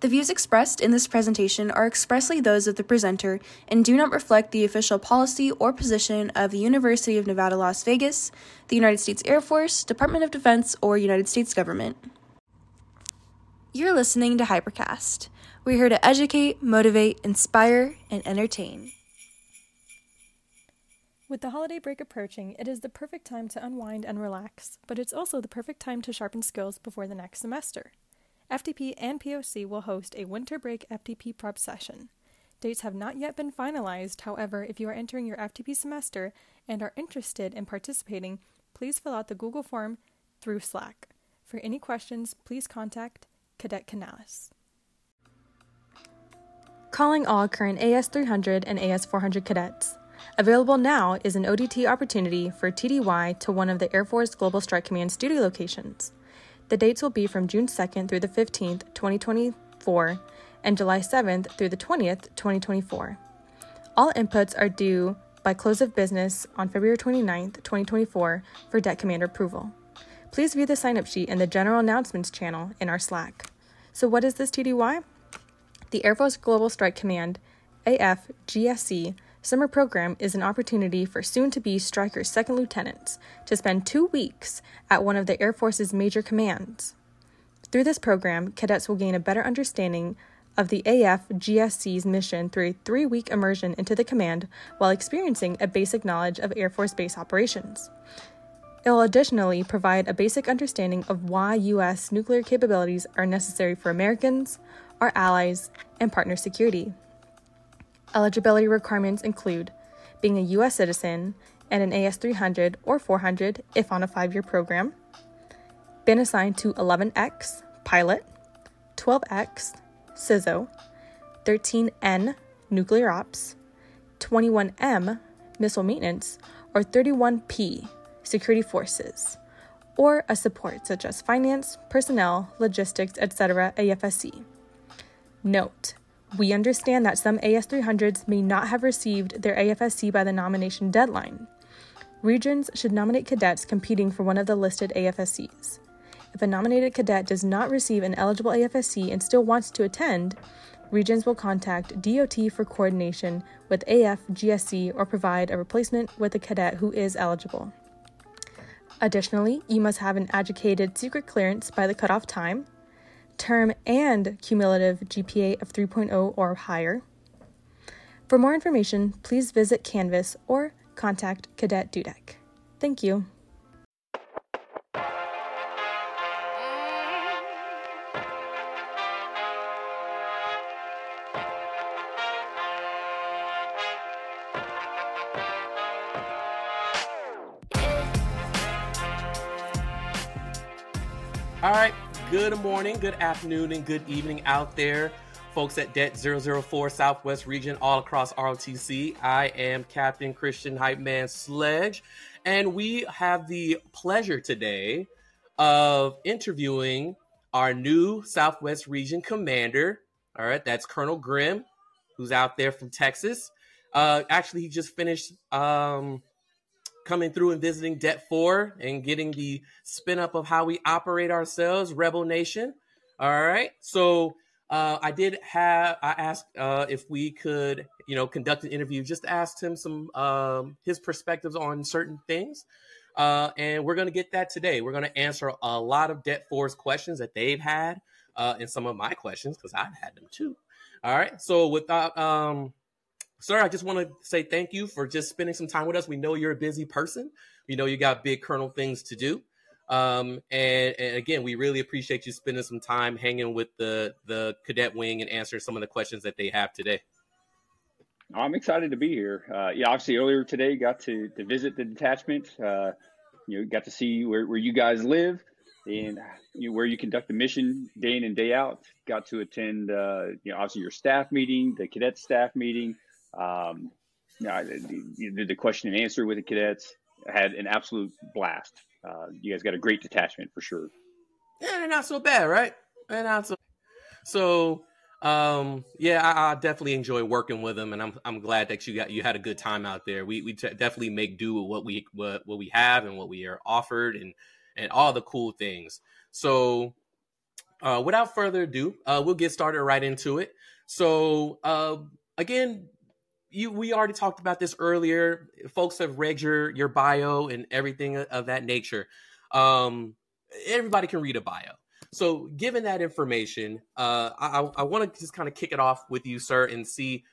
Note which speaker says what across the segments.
Speaker 1: The views expressed in this presentation are expressly those of the presenter and do not reflect the official policy or position of the University of Nevada, Las Vegas, the United States Air Force, Department of Defense, or United States government. You're listening to Hypecast. We're here to educate, motivate, inspire, and entertain.
Speaker 2: With the holiday break approaching, it is the perfect time to unwind and relax, but it's also the perfect time to sharpen skills before the next semester. FTP and POC will host a winter break FTP prep session. Dates have not yet been finalized, however, if you are entering your FTP semester and are interested in participating, please fill out the Google form through Slack. For any questions, please contact Cadet Canalis. Calling all current AS300 and AS400 cadets. Available now is an ODT opportunity for TDY to one of the Air Force Global Strike Command studio locations. The dates will be from June 2nd through the 15th, 2024, and July 7th through the 20th, 2024. All inputs are due by close of business on February 29th, 2024 for Det Commander approval. Please view the sign up sheet in the General Announcements channel in our Slack. So, what is this TDY? The Air Force Global Strike Command, AFGSC, Summer program is an opportunity for soon to be Striker's second lieutenants to spend two weeks at one of the Air Force's major commands. Through this program, cadets will gain a better understanding of the AF GSC's mission through a three week immersion into the command while experiencing a basic knowledge of Air Force base operations. It will additionally provide a basic understanding of why U.S. nuclear capabilities are necessary for Americans, our allies, and partner security. Eligibility requirements include being a U.S. citizen and an AS 300 or 400 if on a five year program, been assigned to 11X, pilot, 12X, CISO, 13N, nuclear ops, 21M, missile maintenance, or 31P, security forces, or a support such as finance, personnel, logistics, etc., AFSC. Note we understand that some AS300s may not have received their AFSC by the nomination deadline. Regions should nominate cadets competing for one of the listed AFSCs. If a nominated cadet does not receive an eligible AFSC and still wants to attend, regions will contact DOT for coordination with AFGSC or provide a replacement with a cadet who is eligible. Additionally, you must have an adjudicated secret clearance by the cutoff time term, and cumulative GPA of 3.0 or higher. For more information, please visit Canvas or contact Cadet Dudek. Thank you.
Speaker 3: Good morning, good afternoon, and good evening out there, folks at Det 004 Southwest Region, all across ROTC. I am Captain Christian Hype Man Sledge, and we have the pleasure today of interviewing our new Southwest Region Commander. All right, that's Colonel Grimm, who's out there from Texas. Uh, actually, he just finished um, coming through and visiting Det 4 and getting the spin up of how we operate ourselves, Rebel Nation. All right. So uh, I did have, I asked uh, if we could, you know, conduct an interview, just asked him some, um, his perspectives on certain things. Uh, and we're going to get that today. We're going to answer a lot of Det 4's questions that they've had uh, and some of my questions because I've had them too. All right. So without, um, sir, I just want to say thank you for just spending some time with us. We know you're a busy person. We know you got big colonel things to do. Um, and, and, again, we really appreciate you spending some time hanging with the the cadet wing and answering some of the questions that they have today.
Speaker 4: I'm excited to be here. Uh, yeah, obviously earlier today got to, to visit the detachment. Uh, you know, got to see where, where you guys live and you know, where you conduct the mission day in and day out. Got to attend, uh, you know, obviously your staff meeting, the cadet staff meeting, um, you know, the, the, question and answer with the cadets had an absolute blast. Uh, you guys got a great detachment for sure.
Speaker 3: Yeah, they're not so bad, right? They're not so. So, um, yeah, I, I, definitely enjoy working with them, and I'm I'm glad that you got you had a good time out there. We we t- definitely make do with what we what what we have and what we are offered, and and all the cool things. So, uh, without further ado, uh, we'll get started right into it. So, uh, again, you we already talked about this earlier. Folks have read your your bio and everything of that nature. Um, everybody can read a bio. So, given that information, uh, I, I want to just kind of kick it off with you, sir, and see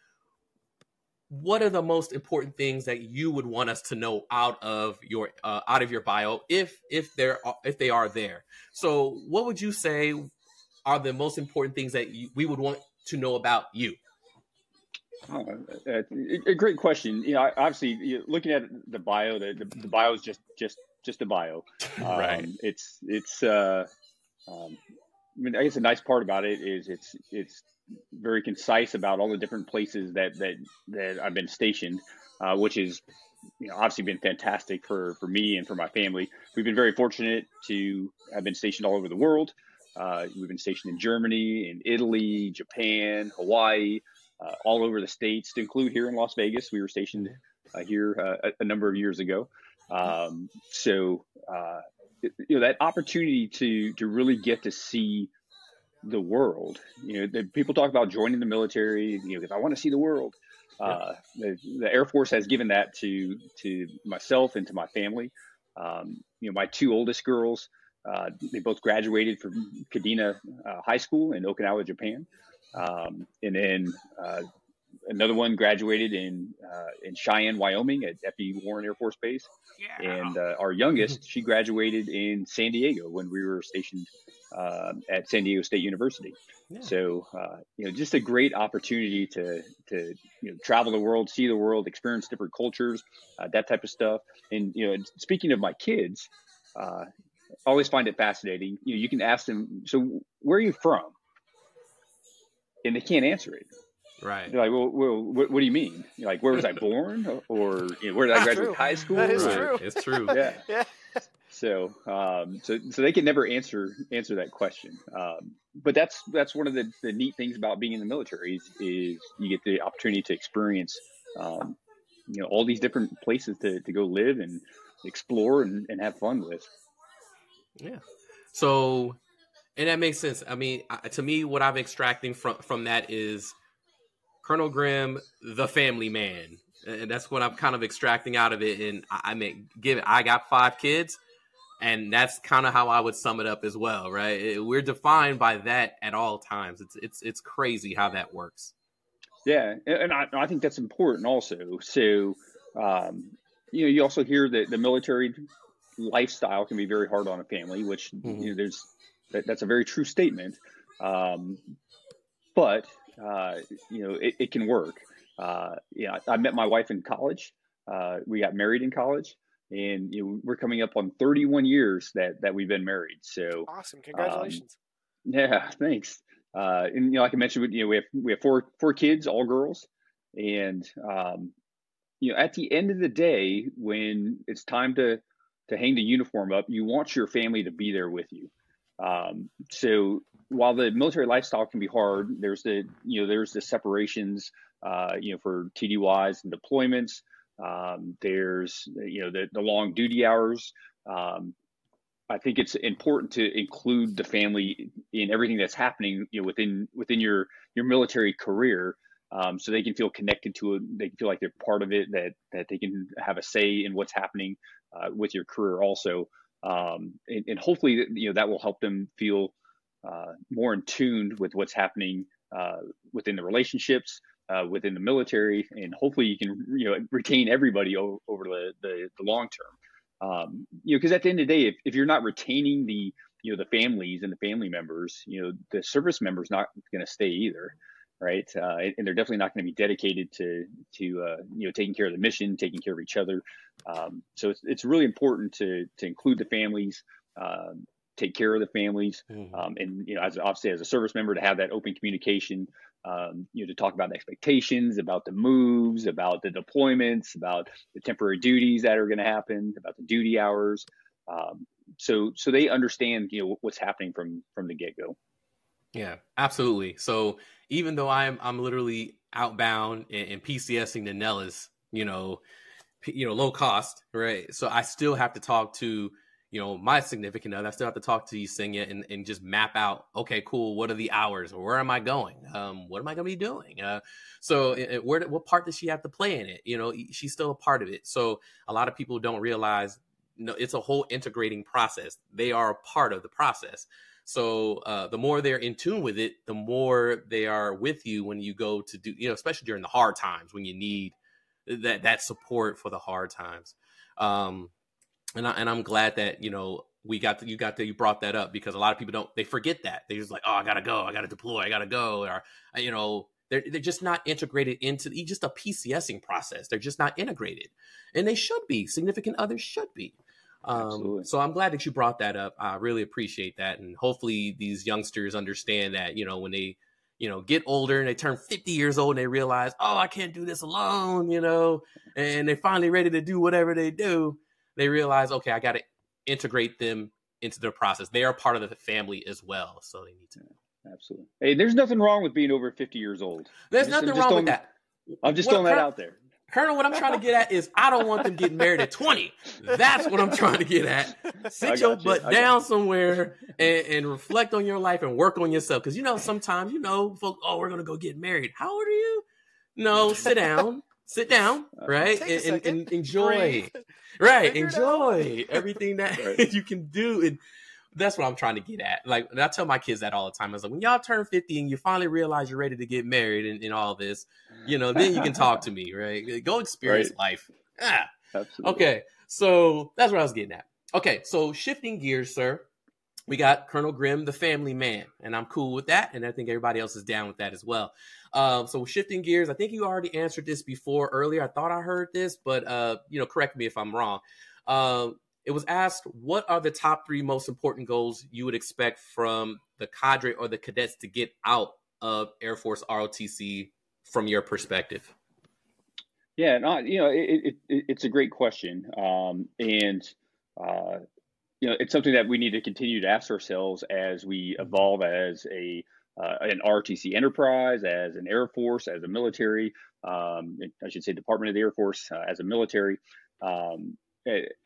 Speaker 3: what are the most important things that you would want us to know out of your uh, out of your bio, if if there if they are there. So, what would you say are the most important things that you, we would want to know about you?
Speaker 4: Oh, a great question. You know, obviously, looking at the bio, the, the, the, bio is just just just a bio.
Speaker 3: Um, right.
Speaker 4: It's it's. Uh, um, I mean, I guess the nice part about it is it's it's very concise about all the different places that that that I've been stationed, uh, which is you know obviously been fantastic for for me and for my family. We've been very fortunate to have been stationed all over the world. Uh, we've been stationed in Germany, in Italy, Japan, Hawaii, uh, all over the states, to include here in Las Vegas. We were stationed uh, here uh, a, a, number of years ago. Um, so, uh, you know, that opportunity to to really get to see the world. You know, the, people talk about joining the military. You know, because I want to see the world. Uh, the, the, Air Force has given that to to myself and to my family. Um, you know, my two oldest girls, uh, they both graduated from Kadena uh, High School in Okinawa, Japan, um, and then uh, another one graduated in uh, in Cheyenne, Wyoming, at F.E. Warren Air Force Base. Yeah. And uh, our youngest, she graduated in San Diego when we were stationed uh, at San Diego State University. Yeah. So, uh, you know, just a great opportunity to to you know travel the world, see the world, experience different cultures, uh, that type of stuff. And you know, speaking of my kids, uh, always find it fascinating. You know, you can ask them, "So, where are you from?" And they can't answer it.
Speaker 3: Right.
Speaker 4: They're like, well, well what, what, do you mean? You're like, where was I born, or you know, where did I graduate high school?
Speaker 5: That is
Speaker 4: right.
Speaker 5: true.
Speaker 3: It's true.
Speaker 4: Yeah. yeah. So, um, so, so they can never answer answer that question. Um, but that's that's one of the, the neat things about being in the military is, is you get the opportunity to experience, um, you know, all these different places to, to go live and explore and, and have fun with.
Speaker 3: Yeah. So, and that makes sense. I mean, to me, what I'm extracting from from that is Colonel Grimm, the family man. And that's what I'm kind of extracting out of it. And I, I mean, give I got five kids, and that's kind of how I would sum it up as well, right? We're defined by that at all times. It's it's it's crazy how that works.
Speaker 4: Yeah, and I, I think that's important also. So, um, you know, you also hear that the military lifestyle can be very hard on a family, which mm-hmm. you know, there's that, that's a very true statement. Um, but uh, you know, it, it can work. Uh, yeah, I met my wife in college. Uh, we got married in college, and you know, we're coming up on 31 years that that we've been married. So
Speaker 5: awesome! Congratulations.
Speaker 4: Um, yeah, thanks. Uh, and you know, like I mentioned, you know, we have we have four four kids, all girls, and um, you know, at the end of the day, when it's time to to hang the uniform up, you want your family to be there with you. Um, so while the military lifestyle can be hard, there's the you know there's the separations uh, you know for TDYs and deployments. Um, there's you know the, the long duty hours. Um, I think it's important to include the family in everything that's happening you know within within your your military career. Um, so they can feel connected to it. They can feel like they're part of it. That that they can have a say in what's happening uh, with your career also. Um, and, and, hopefully, you know that will help them feel uh, more in tune with what's happening uh, within the relationships, uh, within the military, and hopefully you can you know retain everybody o- over the, the, the long term. Um, you know, because at the end of the day, if, if you're not retaining the you know the families and the family members, you know the service members not going to stay either, right? Uh, and they're definitely not going to be dedicated to to uh, you know taking care of the mission, taking care of each other. Um, so it's it's really important to to include the families. Um, take care of the families, mm-hmm. um, and you know, as obviously as a service member, to have that open communication, um, you know, to talk about the expectations, about the moves, about the deployments, about the temporary duties that are going to happen, about the duty hours, um, so so they understand you know what's happening from from the get go.
Speaker 3: Yeah, absolutely. So even though I'm I'm literally outbound and, and PCSing to Nellis, you know, you know, low cost, right? So I still have to talk to you know, my significant other, I still have to talk to you, Senya, and, and just map out, okay, cool, what are the hours? Where am I going? Um, what am I going to be doing? Uh, so, it, where, what part does she have to play in it? You know, she's still a part of it. So, a lot of people don't realize, know, it's a whole integrating process. They are a part of the process. So, uh, the more they're in tune with it, the more they are with you when you go to do, you know, especially during the hard times when you need that that support for the hard times. Um, and I, and I'm glad that you know we got to, you got that you brought that up because a lot of people don't they forget that. They just like oh I gotta go. I gotta deploy. I gotta go or uh, you know they're they're just not integrated into just a PCSing process. They're just not integrated. And they should be. Significant others should be um, so I'm glad that you brought that up I really appreciate that and hopefully these youngsters understand that you know when they you know get older and they turn 50 years old and they realize oh I can't do this alone you know and they're finally ready to do whatever they do they realize, okay, I got to integrate them into their process. They are part of the family as well, so they need to.
Speaker 4: Absolutely. Hey, there's nothing wrong with being over 50 years old.
Speaker 3: There's just, nothing wrong with that.
Speaker 4: I'm just throwing that out there.
Speaker 3: Colonel, what I'm trying to get at is I don't want them getting married at 20. That's what I'm trying to get at. Sit your butt down somewhere and, and, reflect on your life and work on yourself. Because you know, sometimes you know, folks, oh, we're gonna go get married. How old are you? No, sit down, sit down, right, and, and, and, enjoy right enjoy everything that right. you can do and that's what i'm trying to get at like i tell my kids that all the time i was like when y'all turn 50 and you finally realize you're ready to get married and, and all this you know then you can talk to me right go experience right. life ah. Absolutely. okay so that's what i was getting at okay so shifting gears sir we got Colonel Grimm, the family man, and I'm cool with that, and I think everybody else is down with that as well. Um, so shifting gears, I think you already answered this before earlier. I thought I heard this, but uh, you know, correct me if I'm wrong. Um, it was asked, what are the top three most important goals you would expect from the cadre or the cadets to get out of Air Force ROTC from your perspective?
Speaker 4: Yeah, not you know, it, it, it's a great question, um, and uh, you know, it's something that we need to continue to ask ourselves as we evolve as a uh, an RTC enterprise, as an Air Force, as a military, um, I should say Department of the Air Force uh, as a military, um,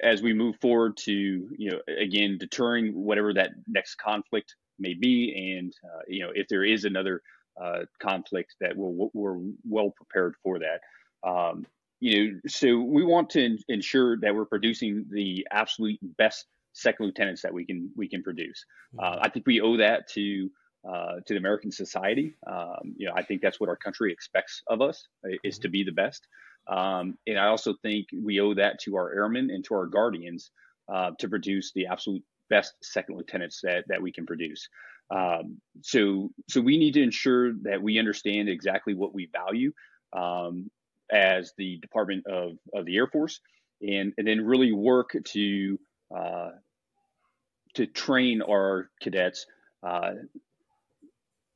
Speaker 4: as we move forward to, you know, again, deterring whatever that next conflict may be. And, uh, you know, if there is another uh, conflict that we're, we're well prepared for that. Um, you know, so we want to ensure that we're producing the absolute best second lieutenants that we can we can produce. Uh, mm-hmm. I think we owe that to uh, to the American society. Um, you know, I think that's what our country expects of us is to mm-hmm. be the best. Um, and I also think we owe that to our airmen and to our guardians uh, to produce the absolute best second lieutenants that, that we can produce. Um, so, so we need to ensure that we understand exactly what we value um, as the Department of, of the Air Force, and and then really work to uh, to train our cadets uh,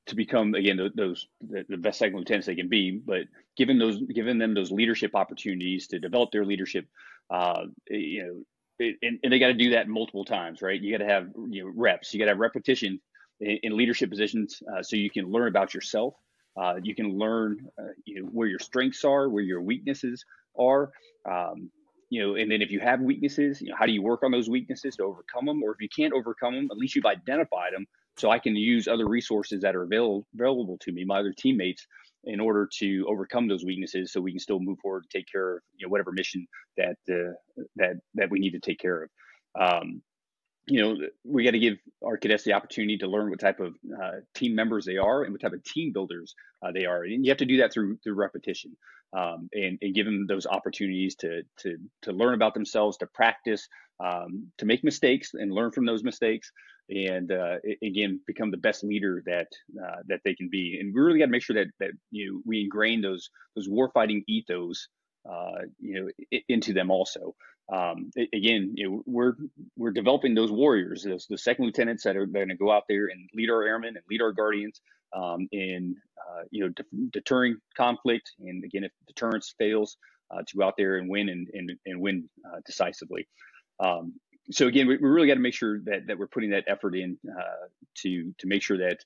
Speaker 4: to become again those the, best second lieutenants they can be but given those given them those leadership opportunities to develop their leadership uh, you know and, and they got to do that multiple times right? You got to have you know reps. You got to have repetition in, in leadership positions uh, so you can learn about yourself. Uh, you can learn uh, you know where your strengths are where your weaknesses are um, you know and then if you have weaknesses you know how do you work on those weaknesses to overcome them or if you can't overcome them at least you've identified them so I can use other resources that are available available to me, my other teammates, in order to overcome those weaknesses, so we can still move forward and take care of you know whatever mission that uh, that that we need to take care of. Um, you know, we got to give our cadets the opportunity to learn what type of uh, team members they are and what type of team builders uh, they are, and you have to do that through through repetition um, and, and give them those opportunities to to to learn about themselves, to practice, um, to make mistakes and learn from those mistakes, and uh, again become the best leader that uh, that they can be. And we really got to make sure that that you know, we ingrain those those warfighting ethos uh, you know into them also. Um, again, you know, we're we're developing those warriors, those the second lieutenants that are going to go out there and lead our airmen and lead our guardians um, in uh, you know de- deterring conflict. And again, if deterrence fails, uh, to go out there and win and and, and win uh, decisively. Um, so again, we, we really got to make sure that, that we're putting that effort in uh, to to make sure that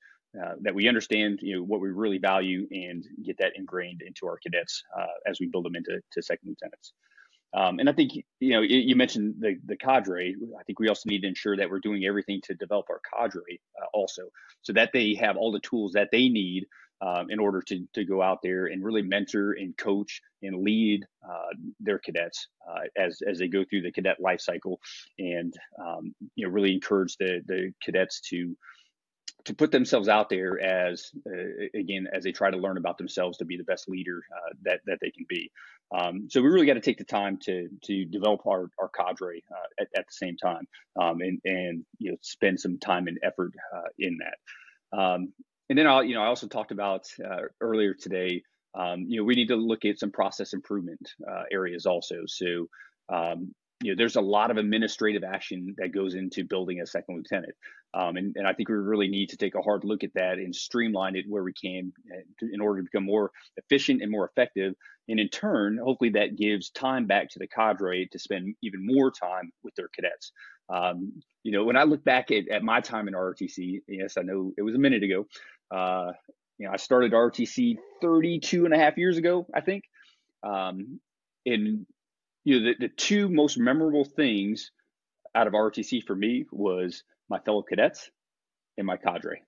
Speaker 4: uh, that we understand you know what we really value and get that ingrained into our cadets uh, as we build them into to second lieutenants. Um, and I think you know you, mentioned the the cadre. I think we also need to ensure that we're doing everything to develop our cadre uh, also, so that they have all the tools that they need um, in order to to go out there and really mentor and coach and lead uh, their cadets uh, as as they go through the cadet life cycle, and um, you know really encourage the the cadets to to put themselves out there as uh, again as they try to learn about themselves to be the best leader uh, that that they can be. Um, so we really got to take the time to to develop our our cadre uh, at, at the same time um, and and you know spend some time and effort uh, in that. Um, and then I you know I also talked about uh, earlier today. Um, you know we need to look at some process improvement uh, areas also. So um, you know, there's a lot of administrative action that goes into building a second lieutenant. Um, and, and I think we really need to take a hard look at that and streamline it where we can uh, in order to become more efficient and more effective. And in turn, hopefully that gives time back to the cadre to spend even more time with their cadets. Um, you know, when I look back at, at my time in ROTC, yes, I know it was a minute ago. Uh, you know, I started ROTC 32 and a half years ago, I think. Um, and you know, the, the two most memorable things out of ROTC for me was my fellow cadets and my cadre,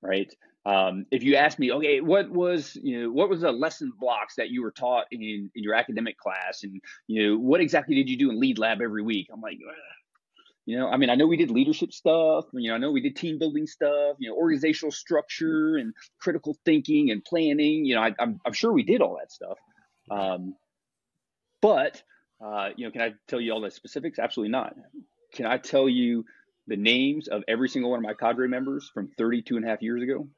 Speaker 4: right? Um, if you ask me, okay, what was you know what was the lesson blocks that you were taught in in your academic class, and you know what exactly did you do in lead lab every week? I'm like, Ugh. you know, I mean, I know we did leadership stuff, you know, I know we did team building stuff, you know, organizational structure and critical thinking and planning. You know, I, am I'm, I'm sure we did all that stuff, um, but uh, you know, can I tell you all the specifics? Absolutely not. Can I tell you the names of every single one of my cadre members from 32 and a half years ago?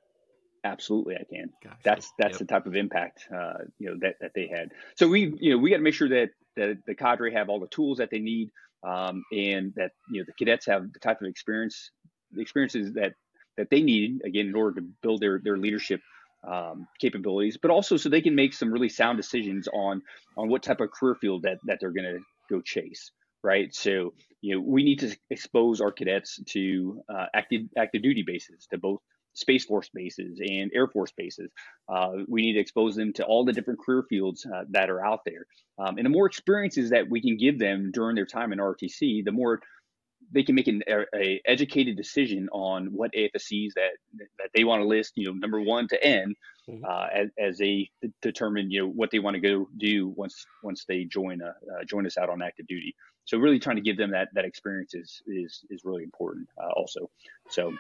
Speaker 4: Absolutely, I can. Gotcha. That's that's yep. the type of impact uh, you know that that they had. So we you know we got to make sure that that the cadre have all the tools that they need, um, and that you know the cadets have the type of experience, the experiences that that they need again in order to build their their leadership um, capabilities, but also so they can make some really sound decisions on on what type of career field that that they're going to go chase. Right. So you know we need to expose our cadets to uh, active active duty bases, to both Space Force bases and Air Force bases. Uh, we need to expose them to all the different career fields uh, that are out there. Um, and the more experiences that we can give them during their time in ROTC, the more they can make an a educated decision on what AFSCs that that they want to list, you know, number one to N, mm-hmm. uh, as, as they determine, you know, what they want to go do once once they join a, uh, join us out on active duty. So really trying to give them that that experience is is is really important uh, also. So.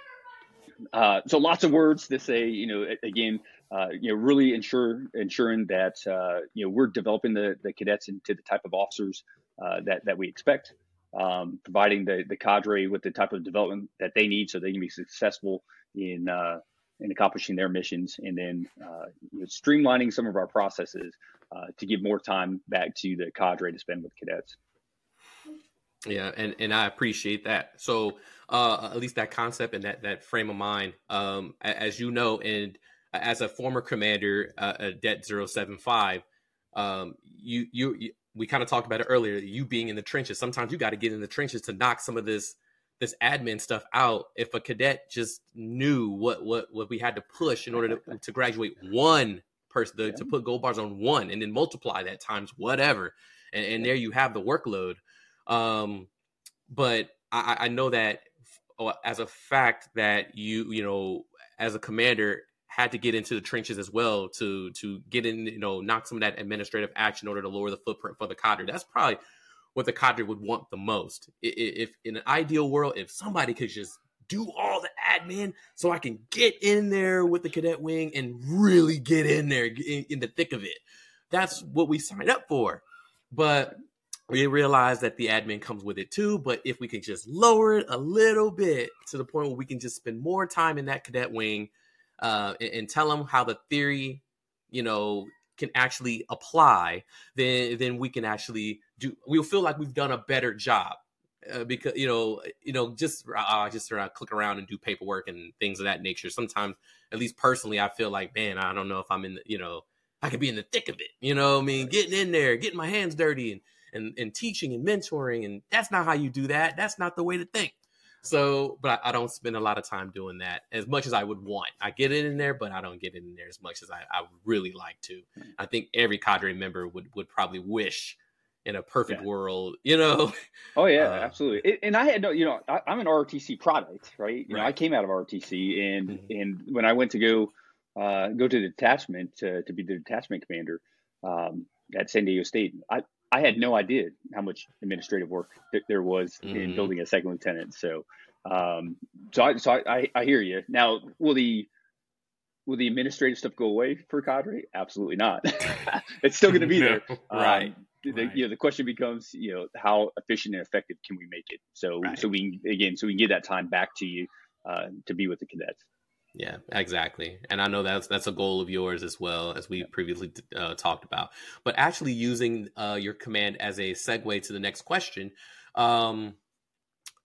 Speaker 4: Uh, so lots of words to say, you know, again, uh, you know, really ensure ensuring that uh, you know we're developing the the cadets into the type of officers that that we expect um, providing the, the cadre with the type of development that they need so they can be successful in uh, in accomplishing their missions, and then uh, you know, streamlining some of our processes uh, to give more time back to the cadre to spend with cadets.
Speaker 3: Yeah, and, and I appreciate that. So uh, at least that concept and that that frame of mind, um, as you know, and as a former commander uh, at Det 075, um, you, you we kind of talked about it earlier you being in the trenches sometimes you got to get in the trenches to knock some of this this admin stuff out if a cadet just knew what what what we had to push in order to, to graduate one person to, to put gold bars on one and then multiply that times whatever and, and there you have the workload. Um but i i know that oh, as a fact that you you know as a commander had to get into the trenches as well to to get in, you know, knock some of that administrative action in order to lower the footprint for the cadre. That's probably what the cadre would want the most. If in an ideal world, if somebody could just do all the admin so I can get in there with the cadet wing and really get in there in, in the thick of it. That's what we signed up for. But we realize that the admin comes with it too. But if we can just lower it a little bit to the point where we can just spend more time in that cadet wing uh, and, and tell them how the theory, you know, can actually apply, then then we can actually do. We'll feel like we've done a better job uh, because you know you know just I uh, just uh, click around and do paperwork and things of that nature. Sometimes, at least personally, I feel like man, I don't know if I'm in the you know I could be in the thick of it. You know, I mean, getting in there, getting my hands dirty, and and and teaching and mentoring, and that's not how you do that. That's not the way to think. So, but I, I, don't spend a lot of time doing that as much as I would want. I get it in there, but I don't get it in there as much as I, I really like to. I think every cadre member would would probably wish in a perfect yeah. world, you know.
Speaker 4: Oh yeah, uh, absolutely. and I had no, you know, I, am an ROTC product, right? You right. know, I came out of ROTC, and mm-hmm. and when I went to go uh, go to the detachment to, to be the detachment commander um, at San Diego State, I I had no idea how much administrative work th- there was mm-hmm. in building a second lieutenant. So, um, so I so I, I, I hear you. Now, will the will the administrative stuff go away for cadre? Absolutely not. it's still going to be there.
Speaker 3: right.
Speaker 4: Um, the, right. you know the question becomes you know how efficient and effective can we make it so right. so we again so we can get that time back to you uh, to be with the cadets
Speaker 3: yeah exactly and i know that's that's a goal of yours as well as we previously uh, talked about but actually using uh, your command as a segue to the next question um,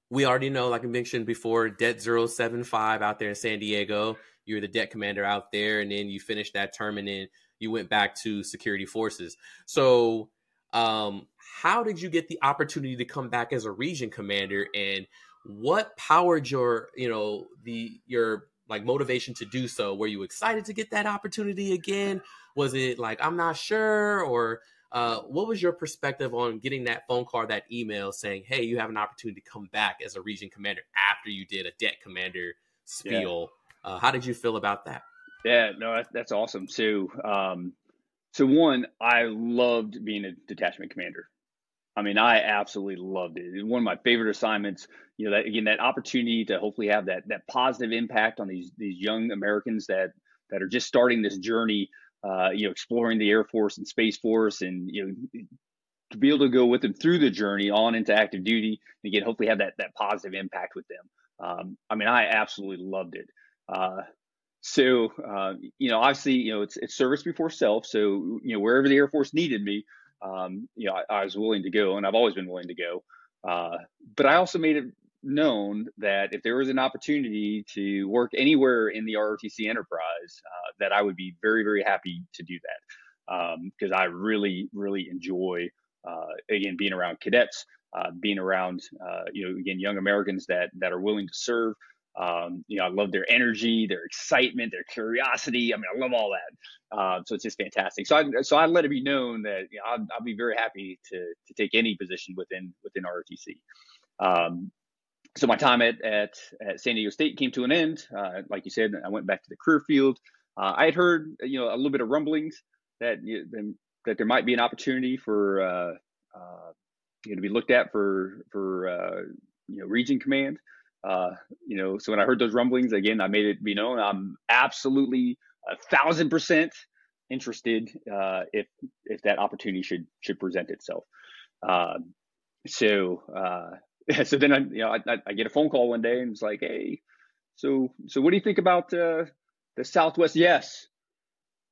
Speaker 3: we already know like i mentioned before Det 075 out there in san diego you're the det commander out there and then you finished that term and then you went back to security forces so um, how did you get the opportunity to come back as a region commander, and what powered your, you know, the your like motivation to do so? Were you excited to get that opportunity again? Was it like I'm not sure, or uh, what was your perspective on getting that phone call, that email saying, "Hey, you have an opportunity to come back as a region commander after you did a det commander spiel"? Yeah. Uh, how did you feel about that?
Speaker 4: Yeah, no, that's awesome. So, um, so one, I loved being a detachment commander. I mean, I absolutely loved it. One of my favorite assignments. You know, that again, that opportunity to hopefully have that that positive impact on these these young Americans that that are just starting this journey. Uh, you know, exploring the Air Force and Space Force, and you know, to be able to go with them through the journey on into active duty, and again, hopefully have that that positive impact with them. Um, I mean, I absolutely loved it. Uh, so, uh, you know, obviously, you know, it's, it's service before self. So, you know, wherever the Air Force needed me, um, you know, I, I, was willing to go and I've always been willing to go. Uh, but I also made it known that if there was an opportunity to work anywhere in the ROTC enterprise, uh, that I would be very, very happy to do that. Because um, I really, really enjoy, uh, again, being around cadets, uh, being around, uh, you know, again, young Americans that, that are willing to serve. Um, you know, I love their energy, their excitement, their curiosity. I mean, I love all that. Uh, so it's just fantastic. So I, so I let it be known that you know, I'll, I'll be very happy to, to take any position within, within ROTC. Um, so my time at, at, at San Diego State came to an end. Uh, like you said, I went back to the career field. Uh, I had heard, you know, a little bit of rumblings that, you that there might be an opportunity for, uh, uh, you know, to be looked at for, for, uh, you know, region command. Uh, you know, so when I heard those rumblings again, I made it be known I'm absolutely a thousand percent interested if if that opportunity should should present itself. Uh, so so then I you know I, I, get a phone call one day and it's like, hey, so so what do you think about uh, the Southwest? Yes.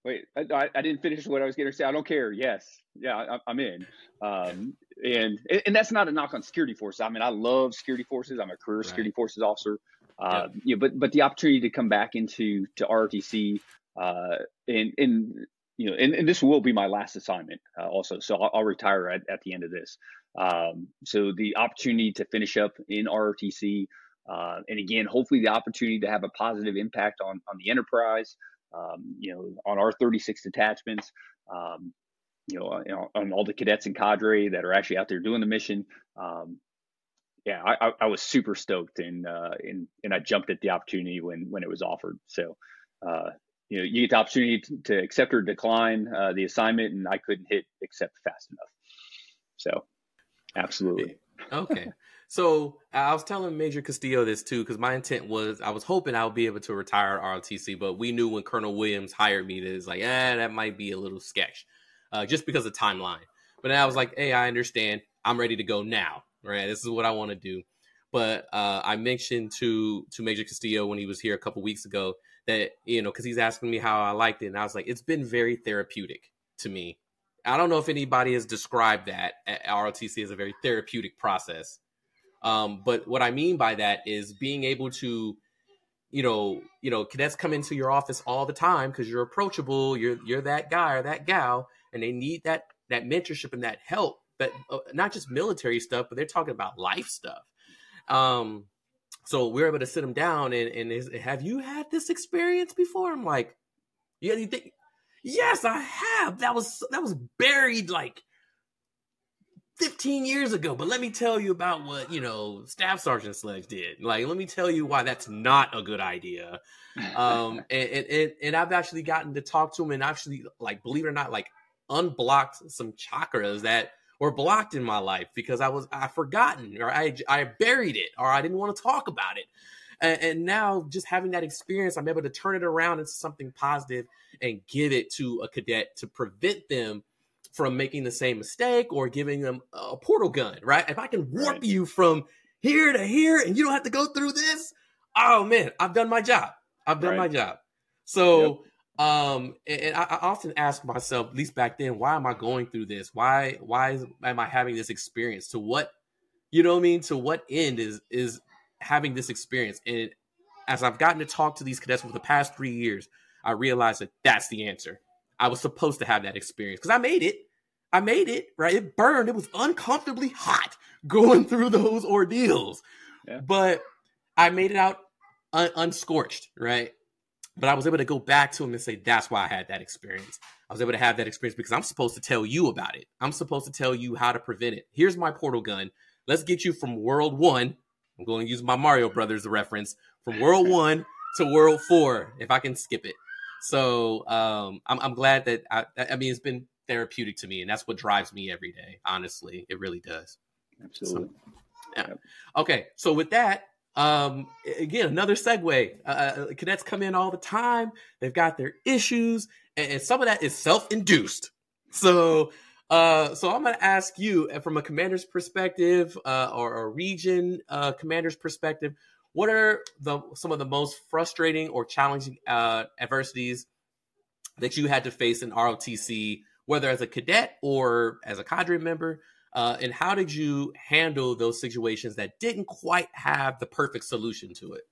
Speaker 4: Wait, I, I didn't finish what I was going to say. I don't care. Yes, yeah, I, am in. Um, and and that's not a knock on security forces. I mean, I love security forces. I'm a career right. security forces officer. Uh, yeah. you know, but but the opportunity to come back into to ROTC uh, and and you know, and, and this will be my last assignment uh, also. So I'll, I'll retire at, at the end of this. Um, so the opportunity to finish up in ROTC, uh, and again, hopefully the opportunity to have a positive impact on on the enterprise. Um, you know, on our 36 detachments, um, you know, know, on all the cadets and cadre that are actually out there doing the mission. Um, yeah, I, I, was super stoked and, uh, and, and I jumped at the opportunity when, when it was offered. So, uh, you know, you get the opportunity to, to accept or decline uh, the assignment and I couldn't hit accept fast enough. So absolutely.
Speaker 3: Okay. So I was telling Major Castillo this too, because my intent was I was hoping I would be able to retire ROTC, but we knew when Colonel Williams hired me that it's like, eh, that might be a little sketch uh, just because of timeline. But then I was like, hey, I understand. I'm ready to go now. Right, this is what I want to do. But uh, I mentioned to to Major Castillo when he was here a couple weeks ago that you know because he's asking me how I liked it, and I was like, it's been very therapeutic to me. I don't know if anybody has described that at ROTC as a very therapeutic process. Um, but what I mean by that is being able to, you know, you know, cadets come into your office all the time because you're approachable, you're you're that guy or that gal, and they need that that mentorship and that help but uh, not just military stuff but they're talking about life stuff um so we're able to sit them down and, and is, have you had this experience before i'm like yeah you think yes i have that was that was buried like 15 years ago, but let me tell you about what, you know, Staff Sergeant Sledge did. Like, let me tell you why that's not a good idea. Um, and, and, and I've actually gotten to talk to him and actually, like, believe it or not, like, unblocked some chakras that were blocked in my life because I was, I forgotten or I, I buried it or I didn't want to talk about it. And, and now just having that experience, I'm able to turn it around into something positive and give it to a cadet to prevent them from making the same mistake or giving them a portal gun, right? If I can warp right. you from here to here and you don't have to go through this, oh man, I've done my job. I've done right. my job. So, yep. um, and I, I, often ask myself, at least back then, why am I going through this? Why, why is, am I having this experience? To what, you know what I mean? To what end is is having this experience? And as I've gotten to talk to these cadets for the past three years, I realized that that's the answer. I was supposed to have that experience because I made it. I made it, right? It burned. It was uncomfortably hot going through those ordeals. Yeah. But I made it out un- unscorched, right? But I was able to go back to him and say, that's why I had that experience. I was able to have that experience because I'm supposed to tell you about it. I'm supposed to tell you how to prevent it. Here's my portal gun. Let's get you from world one. I'm going to use my Mario Brothers reference from world one to world four, if I can skip it. So um, I'm, I'm glad that I, I mean it's been therapeutic to me, and that's what drives me every day. Honestly, it really does.
Speaker 4: Absolutely.
Speaker 3: So, yeah. Yep. Okay, so with that, um, again, another segue. Uh, uh, cadets come in all the time. They've got their issues, and, and some of that is self-induced. So, uh, so I'm going to ask you, uh, from a commander's perspective, uh, or a region uh, commander's perspective, what are the some of the most frustrating or challenging uh, adversities that you had to face in ROTC, whether as a cadet or as a cadre member? And how did you handle those situations that didn't quite have the perfect solution to it?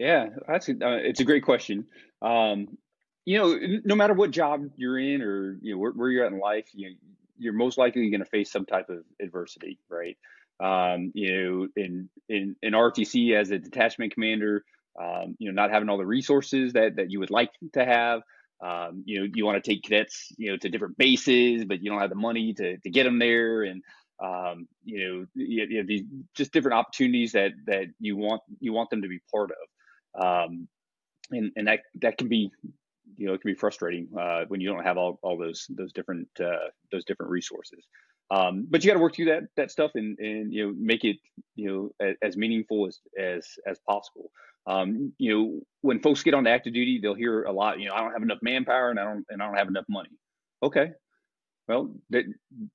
Speaker 4: Yeah, that's a, it's a great question. Um, you know, no matter what job you're in or you know where, where you're at in life, you you're most likely going to face some type of adversity, right? um, you know, in, in, in RTC as a detachment commander, um, you know, not having all the resources that, that you would like to have. Um, you know, you want to take cadets, you know, to different bases, but you don't have the money to, to get them there. And, um, you know, you, you have these just different opportunities that, that you want, you want them to be part of. Um, and, and that, that can be, you know, it can be frustrating, uh, when you don't have all, all those, those different, uh, those different resources. Um, but you got to work through that that stuff and and you know make it you know as, as meaningful as as as possible. Um, you know when folks get on active duty, they'll hear a lot. You know I don't have enough manpower and I don't and I don't have enough money. Okay, well th-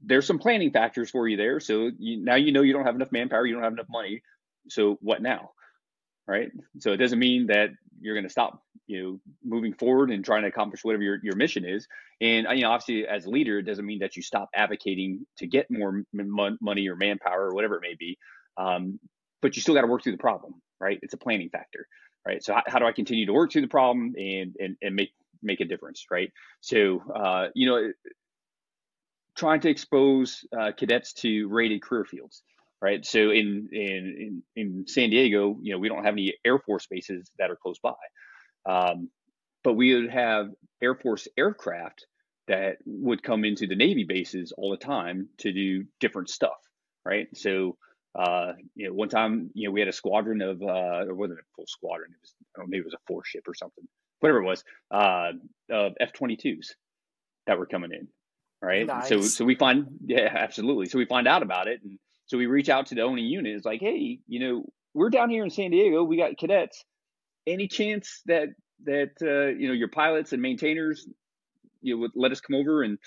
Speaker 4: there's some planning factors for you there. So you, now you know you don't have enough manpower, you don't have enough money. So what now? Right. So it doesn't mean that you're going to stop you know moving forward and trying to accomplish whatever your, your mission is. And you know obviously as a leader it doesn't mean that you stop advocating to get more m- money or manpower or whatever it may be um, but you still got to work through the problem right? It's a planning factor right? So how, how, do i continue to work through the problem and and, and make make a difference right? So uh, you know trying to expose uh, cadets to rated career fields right so in, in in in san diego you know we don't have any air force bases that are close by um, but we would have Air Force aircraft that would come into the Navy bases all the time to do different stuff, right? So, uh, you know, one time, you know, we had a squadron of, uh, it wasn't a full squadron, it was, I don't know, maybe it was a four ship or something, whatever it was, uh, of F 22s that were coming in, right? Nice. So, so we find, yeah, absolutely. So we find out about it. And so we reach out to the owning unit. It's like, hey, you know, we're down here in San Diego, we got cadets any chance that that uh, you know your pilots and maintainers you know, would let us come over and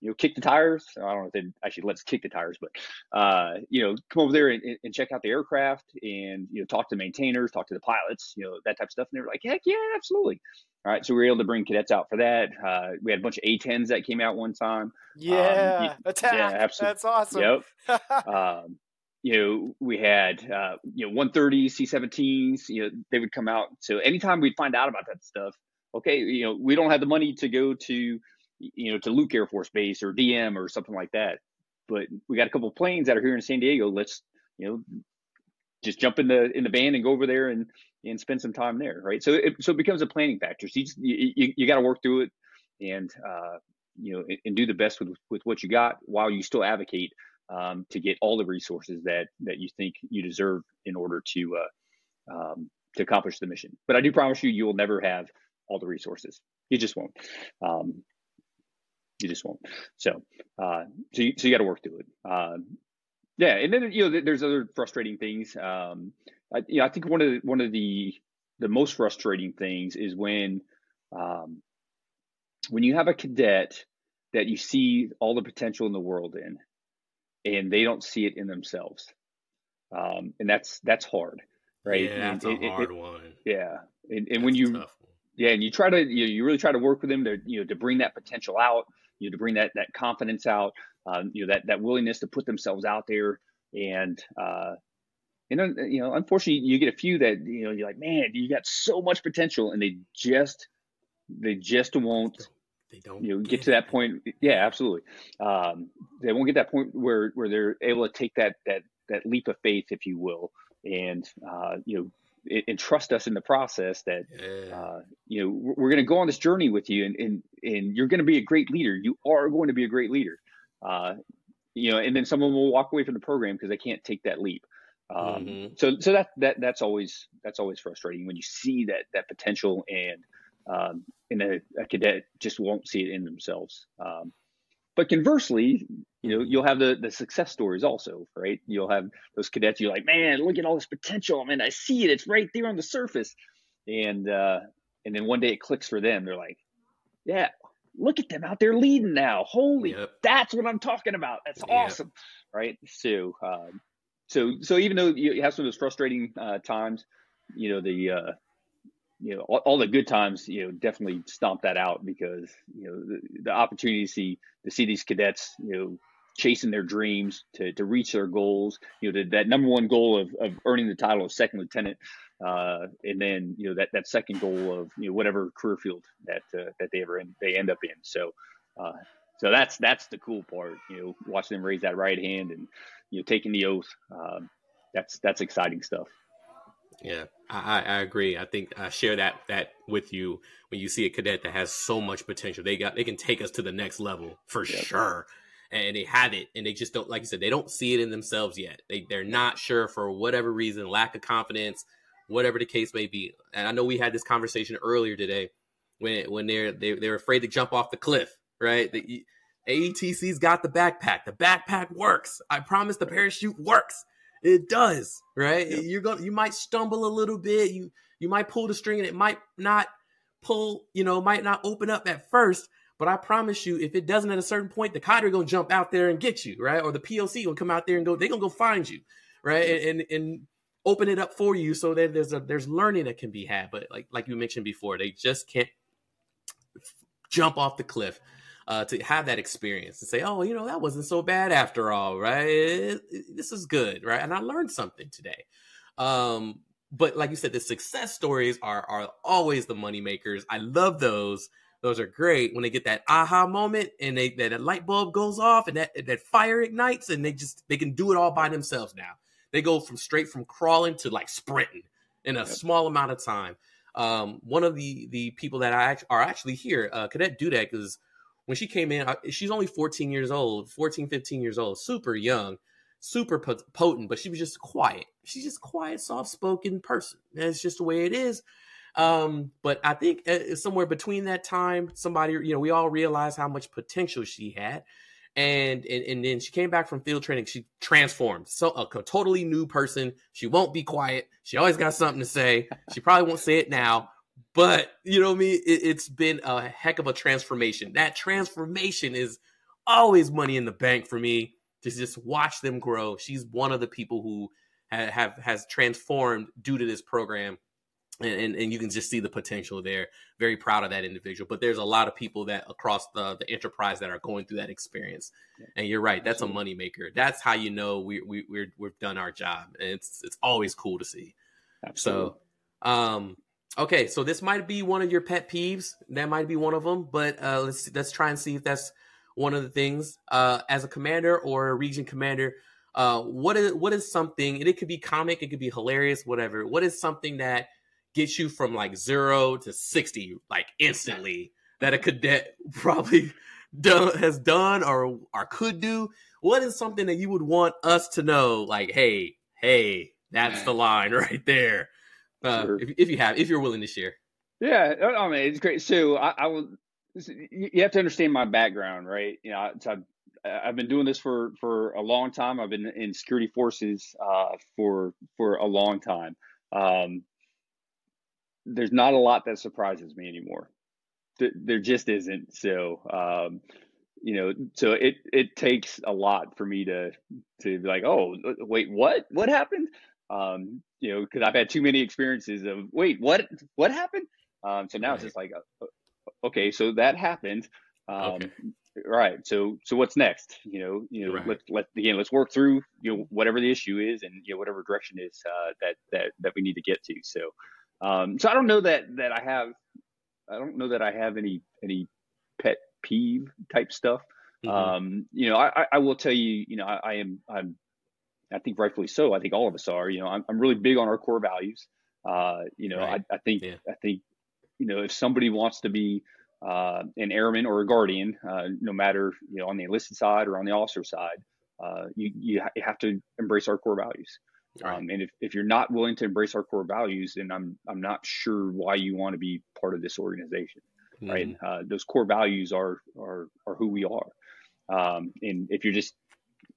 Speaker 4: you know kick the tires. I don't know if they actually let us kick the tires, but uh, you know come over there and, and, check out the aircraft and you know talk to maintainers, talk to the pilots, you know that type of stuff. And they were like, heck yeah, absolutely. All right, so we were able to bring cadets out for that. Uh, we had a bunch of A10s that came out one time.
Speaker 5: Yeah, um, attack. Yeah, absolutely. That's awesome.
Speaker 4: Yep. um, you know, we had uh, you know 130s, C-17s. You know, they would come out. So anytime we'd find out about that stuff, okay, you know, we don't have the money to go to you know to Luke Air Force Base or DM or something like that, but we got a couple planes that are here in San Diego. Let's you know just jump in the in the van and go over there and and spend some time there, right? So it so it becomes a planning factor. So you just, you, you, you got to work through it, and uh, you know, and, and, do the best with with what you got while you still advocate um, to get all the resources that that you think you deserve in order to uh, um, to accomplish the mission. But I do promise you, you will never have all the resources. You just won't. Um, you just won't. So, uh, so you, so you got to work through it. Uh, yeah, and then you know, there's other frustrating things. Um, I, you know, I think one of the, one of the the most frustrating things is when um, when you have a cadet that you see all the potential in the world in, and they don't see it in themselves, um, and that's that's hard, right?
Speaker 3: Yeah, that's
Speaker 4: and,
Speaker 3: a hard it, one.
Speaker 4: Yeah, and, and when you yeah, and you try to you, you really try to work with them to you know to bring that potential out, you know, to bring that that confidence out, um, you know that that willingness to put themselves out there, and uh, and you know unfortunately you get a few that you know you're like man you got so much potential and they just they just won't they don't. You know get, get to that point. Yeah absolutely. Um, they won't get that point where where they're able to take that that that leap of faith if you will. And uh, you know and trust us in the process that yeah. uh, you know we're going to go on this journey with you and, and and you're going to be a great leader you are going to be a great leader uh, you know and then someone will walk away from the program because they can't take that leap um, mm-hmm. so so that that that's always that's always frustrating when you see that that potential and um, and a, a, cadet just won't see it in themselves um, but conversely, you know, you'll have the the success stories also, right? You'll have those cadets. You're like, man, look at all this potential. Man, I see it. It's right there on the surface. And uh, and then one day it clicks for them. They're like, yeah, look at them out there leading now. Holy, yep. that's what I'm talking about. That's yep. awesome, right? So, um, so so even though you have some of those frustrating uh, times, you know the uh, you know all, all, the good times you know definitely stomp that out because you know the, the opportunity to see to see these cadets you know chasing their dreams to, to reach their goals you know that number one goal of, of earning the title of second lieutenant uh, and then you know that, that second goal of you know whatever career field that uh, that they ever in, they end up in so uh, so that's that's the cool part you know watching them raise that right hand and you know taking the oath um, that's that's exciting stuff
Speaker 3: yeah, I, I agree. I think I share that that with you when you see a cadet that has so much potential. They got they can take us to the next level for yeah. sure. And they have it, and they just don't, like you said, they don't see it in themselves yet. They they're not sure for whatever reason, lack of confidence, whatever the case may be. And I know we had this conversation earlier today when when they're they, they're afraid to jump off the cliff, right? The AETC's got the backpack. The backpack works. I promise the parachute works. It does, right? Yep. You're going to you might stumble a little bit. You you might pull the string and it might not pull, you know, might not open up at first, but I promise you, if it doesn't at a certain point, the cadre gonna jump out there and get you, right? Or the POC gonna come out there and go, they're gonna go find you, right? And, and, and open it up for you so that there's a there's learning that can be had. But like like you mentioned before, they just can't jump off the cliff uh, to have that experience and say, oh, you know, that wasn't so bad after all, right? This is good, right? And I learned something today. Um, but like you said, the success stories are are always the money makers. I love those. Those are great when they get that aha moment and they that light bulb goes off and that that fire ignites and they just they can do it all by themselves now. They go from straight from crawling to like sprinting in a small amount of time. Um, one of the the people that I are actually here, uh, Cadet Dudek, is when she came in, she's only 14 years old, 14, 15 years old, super young, super potent, but she was just quiet. She's just quiet, soft spoken person. That's just the way it is. Um, but I think somewhere between that time, somebody, you know, we all realized how much potential she had. And, and and then she came back from field training. She transformed, so a, a totally new person. She won't be quiet. She always got something to say. She probably won't say it now, but you know what I mean? It, it's been a heck of a transformation. That transformation is always money in the bank for me to just watch them grow. She's one of the people who have, have has transformed due to this program. And, and, and, you can just see the potential there. Very proud of that individual. But there's a lot of people that across the, the enterprise that are going through that experience. And you're right, that's a moneymaker. That's how you know we, we, we're, we've done our job. And it's, it's always cool to see. Absolutely. So, um, Okay, so this might be one of your pet peeves. That might be one of them, but uh, let's let's try and see if that's one of the things. Uh, as a commander or a region commander, uh, what is what is something? And it could be comic, it could be hilarious, whatever. What is something that gets you from like zero to sixty like instantly? That a cadet probably done has done or or could do? What is something that you would want us to know? Like, hey, hey, that's the line right there. Uh, sure. if, if you have, if you're willing to share.
Speaker 4: Yeah, I mean it's great. So I, I will. You have to understand my background, right? You know, so I've, I've been doing this for for a long time. I've been in security forces uh, for for a long time. Um, there's not a lot that surprises me anymore. There just isn't. So, um, you know, so it it takes a lot for me to to be like, oh, wait, what? What happened? Um, you know, because I've had too many experiences of, wait, what? What happened? Um, so now right. it's just like, uh, okay, so that happened. Um, okay. Right. So so what's next? You know, you know, right. let let again let's work through you know whatever the issue is and you know whatever direction is uh, that that that we need to get to. So um, so I don't know that that I have I don't know that I have any any pet peeve type stuff. Mm-hmm. Um, you know, I, I will tell you, you know, I, I, am I'm I think rightfully so. I think all of us are. You know, I'm I'm really big on our core values. Uh, you know, right. I, I think yeah. I think you know if somebody wants to be uh, an airman or a guardian, uh, no matter you know on the enlisted side or on the officer side, uh, you you, ha- you, have to embrace our core values. Right. Um, and if, if you're not willing to embrace our core values, then I'm I'm not sure why you want to be part of this organization. Mm. Right? Uh, those core values are are are who we are. Um, and if you're just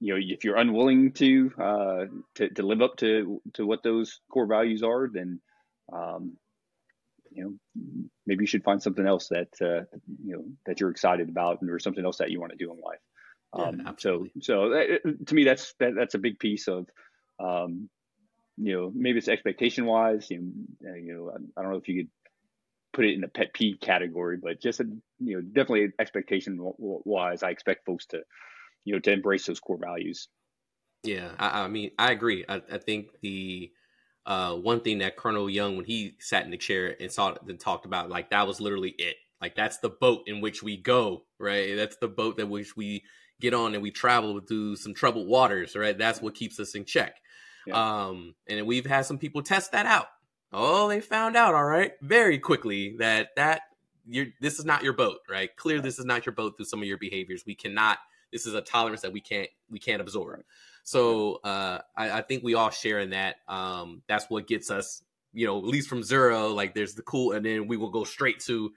Speaker 4: you know if you're unwilling to uh, to, to live up to to what those core values are, then um, you know maybe you should find something else that uh, you know that you're excited about or something else that you want to do in life. Um, yeah, so so that, uh, to me that's that, that's a big piece of um, you know maybe it's expectation wise. You know, uh, you know I, don't know if you could put it in the pet peeve category, but just a, you know definitely expectation wise, I expect folks to you know to embrace those core values.
Speaker 3: Yeah, I, I mean I agree. I, I think the uh, one thing that Colonel Young, when he sat in the chair and saw and talked about, like that was literally it. Like that's the boat in which we go, right? That's the boat that which we get on and we travel through some troubled waters, right? That's what keeps us in check. Yeah. Um, and we've had some people test that out. Oh, they found out, all right, very quickly that that you're this is not your boat, right? Clear, this is not your boat through some of your behaviors. We cannot. This is a tolerance that we can't we can't absorb. So uh, I, I, think we all share in that. Um, that's what gets us, you know, at least from zero. Like there's the cool, and then we will go straight to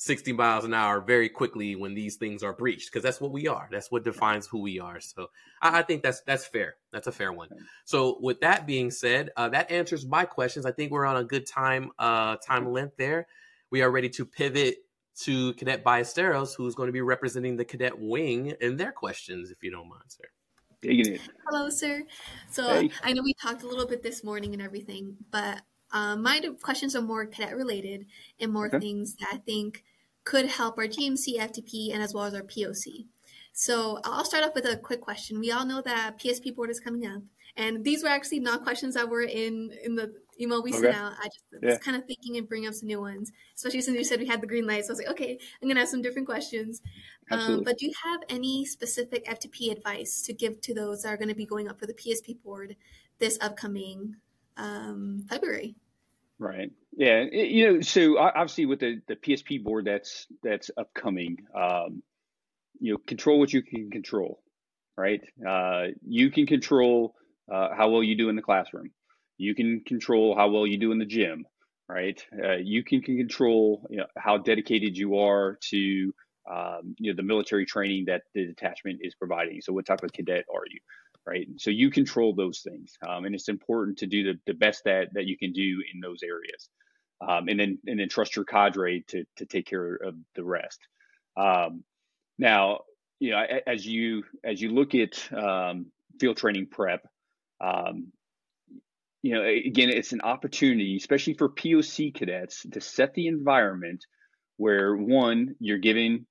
Speaker 3: 60 miles an hour very quickly when these things are breached because that's what we are. That's what defines who we are. So I, I, think that's that's fair. That's a fair one. So with that being said, uh, that answers my questions. I think we're on a good time uh, time length there. We are ready to pivot to Cadet Ballesteros, who's going to be representing the cadet wing in their questions, if you don't mind, sir.
Speaker 6: Hello, sir. So hey. I know we talked a little bit this morning and everything, but um, my questions are more cadet related and more okay. things that I think could help our GMC, FTP, and as well as our POC. So I'll start off with a quick question. We all know that PSP board is coming up, and these were actually not questions that were in in the email we okay. sent out. I just yeah. was kind of thinking and bring up some new ones, especially since you said we had the green light. So I was like, okay, I'm gonna have some different questions. Um, but do you have any specific FTP advice to give to those that are going to be going up for the PSP board this upcoming um, February?
Speaker 4: Right. Yeah. It, you know, so obviously with the, the PSP board that's that's upcoming, um, you know, control what you can control. Right. Uh, you can control uh, how well you do in the classroom. You can control how well you do in the gym. Right. Uh, you can, can control you know, how dedicated you are to um, you know the military training that the detachment is providing. So what type of cadet are you? Right. So you control those things, um, and it's important to do the, the best that that you can do in those areas, um, and then and then trust your cadre to to take care of the rest. Um, now, you know, as you as you look at um, field training prep, um, you know, again, it's an opportunity, especially for POC cadets, to set the environment where one, you're giving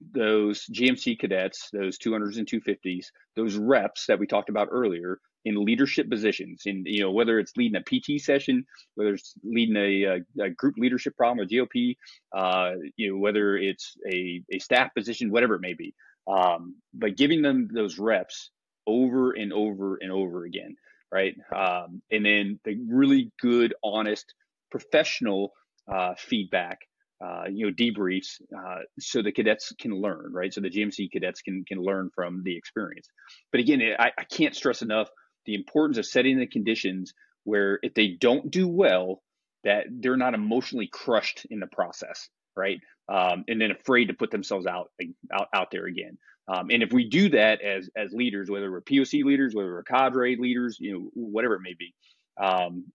Speaker 4: those GMC cadets, those 200s and 250s, those reps that we talked about earlier in leadership positions, in you know whether it's leading a PT session, whether it's leading a, a, a group leadership problem, a GLP, uh, you know whether it's a, a staff position, whatever it may be, um, but giving them those reps over and over and over again, right? Um, and then the really good, honest, professional uh, feedback uh, you know debriefs uh, so the cadets can learn right? So the gmc cadets can can learn from the experience. But again I, I can't stress enough the importance of setting the conditions where if they don't do well that they're not emotionally crushed in the process right? Um, and then afraid to put themselves out out, out there again. Um, and if we do that as as leaders whether we're poc leaders whether we're cadre leaders you know whatever it may be um,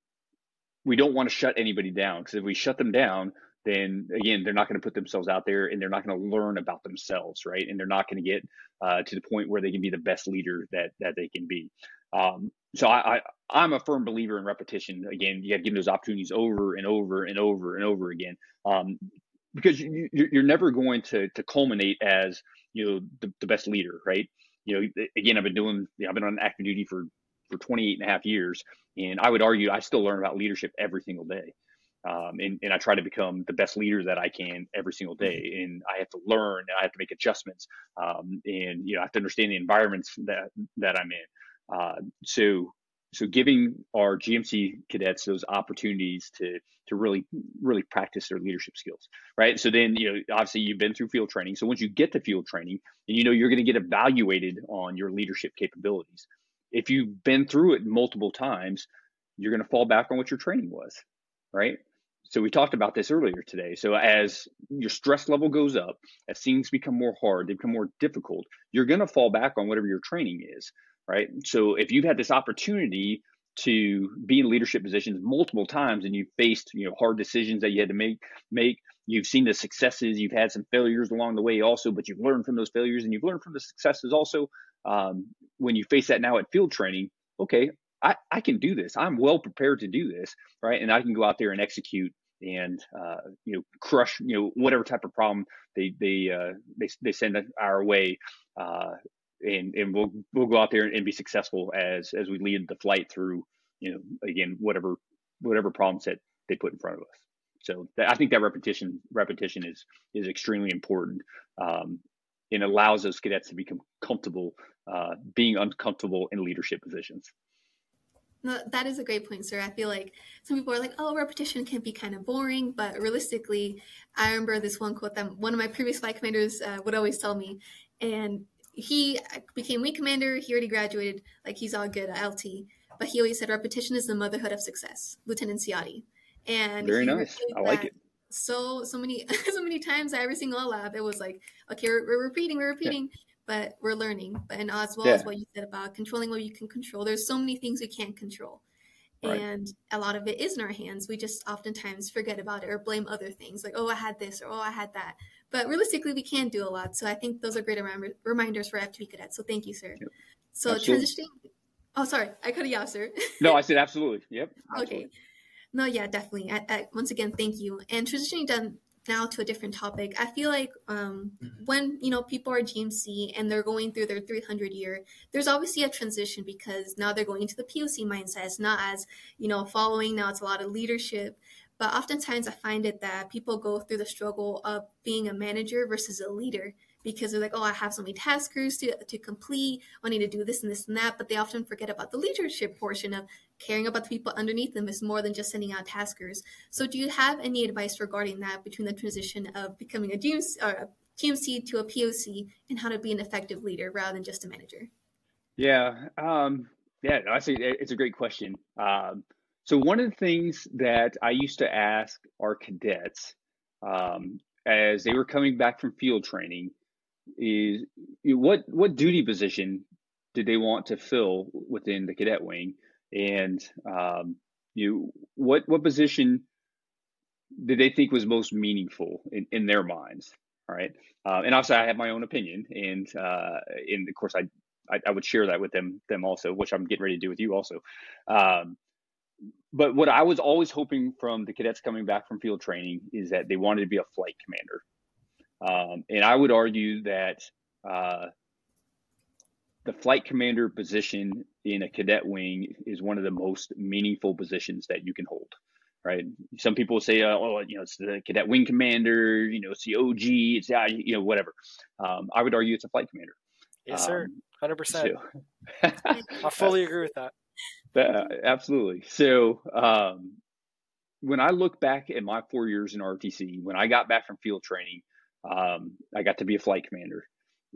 Speaker 4: we don't want to shut anybody down because if we shut them down then again, they're not going to put themselves out there and they're not going to learn about themselves, right? And they're not going to get uh, to the point where they can be the best leader that that they can be. Um, so I, I am a firm believer in repetition. Again, you got to give those opportunities over and over and over and over again, um, because you, you're never going to to culminate as you know the, the best leader, right? You know, again, I've been doing, I've been on active duty for for 28 and a half years, and I would argue I still learn about leadership every single day um, and, and I try to become the best leader that I can every single day. Mm-hmm. And I have to learn, and I have to make adjustments, um, and you know I have to understand the environments that that I'm in. Uh, so so giving our GMC cadets those opportunities to to really really practice their leadership skills, right? So then you know obviously you've been through field training. So once you get to field training, and you know you're going to get evaluated on your leadership capabilities. If you've been through it multiple times, you're going to fall back on what your training was, right? So we talked about this earlier today. So as your stress level goes up, as things become more hard, they become more difficult, you're going to fall back on whatever your training is, right? So if you've had this opportunity to be in leadership positions multiple times and you've faced, you know, hard decisions that you had to make make, you've seen the successes, you've had some failures along the way also, but you've learned from those failures and you've learned from the successes also. Um, when you face that now at field training, okay, I, I can do this. I'm well prepared to do this, right? And I can go out there and execute and uh, you know crush you know whatever type of problem they they uh, they they send our way, uh, and and we'll we'll go out there and be successful as as we lead the flight through you know again whatever whatever problems that they put in front of us. So that, I think that repetition repetition is is extremely important. Um, and allows those cadets to become comfortable uh, being uncomfortable in leadership positions.
Speaker 6: No, that is a great point, sir. I feel like some people are like, "Oh, repetition can be kind of boring," but realistically, I remember this one quote that one of my previous flight commanders uh, would always tell me, and he became wing commander. He already graduated, like he's all good at LT, but he always said, "Repetition is the motherhood of success." Lieutenant Ciotti, and
Speaker 4: very nice. I like it.
Speaker 6: So so many so many times every single lab, it was like, "Okay, we're, we're repeating, we're repeating." Yeah but we're learning. But and as well yeah. as what you said about controlling what you can control, there's so many things we can't control. Right. And a lot of it is in our hands. We just oftentimes forget about it or blame other things like, oh, I had this or oh, I had that. But realistically, we can do a lot. So I think those are great reminders for FTP cadets. So thank you, sir. Yep. So absolutely. transitioning. Oh, sorry, I cut you off, sir.
Speaker 4: no, I said absolutely. Yep.
Speaker 6: Absolutely. Okay. No, yeah, definitely. I, I, once again, thank you. And transitioning done now to a different topic i feel like um, mm-hmm. when you know people are gmc and they're going through their 300 year there's obviously a transition because now they're going into the poc mindset it's not as you know following now it's a lot of leadership but oftentimes i find it that people go through the struggle of being a manager versus a leader because they're like, oh, I have so many taskers to, to complete. I need to do this and this and that. But they often forget about the leadership portion of caring about the people underneath them is more than just sending out taskers. So do you have any advice regarding that between the transition of becoming a GMC, a GMC to a POC and how to be an effective leader rather than just a manager?
Speaker 4: Yeah. Um, yeah, I say it's a great question. Um, so one of the things that I used to ask our cadets um, as they were coming back from field training is what what duty position did they want to fill within the cadet wing, and um, you what what position did they think was most meaningful in, in their minds? All right, uh, and obviously I have my own opinion, and uh, and of course I, I, I would share that with them them also, which I'm getting ready to do with you also. Um, but what I was always hoping from the cadets coming back from field training is that they wanted to be a flight commander. Um, and I would argue that uh, the flight commander position in a cadet wing is one of the most meaningful positions that you can hold. Right. Some people say, uh, oh, you know, it's the cadet wing commander, you know, it's the OG, it's, uh, you know, whatever. Um, I would argue it's a flight commander.
Speaker 5: Yes, sir. 100%. So, I fully agree with that.
Speaker 4: Uh, absolutely. So, um, when I look back at my four years in ROTC, when I got back from field training, um, I got to be a flight commander,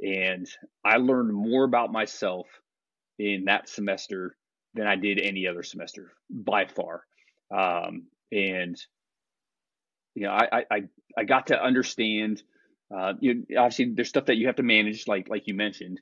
Speaker 4: and I learned more about myself in that semester than I did any other semester by far. Um, and you know, I, I I got to understand. Uh, you know, obviously, there's stuff that you have to manage, like like you mentioned,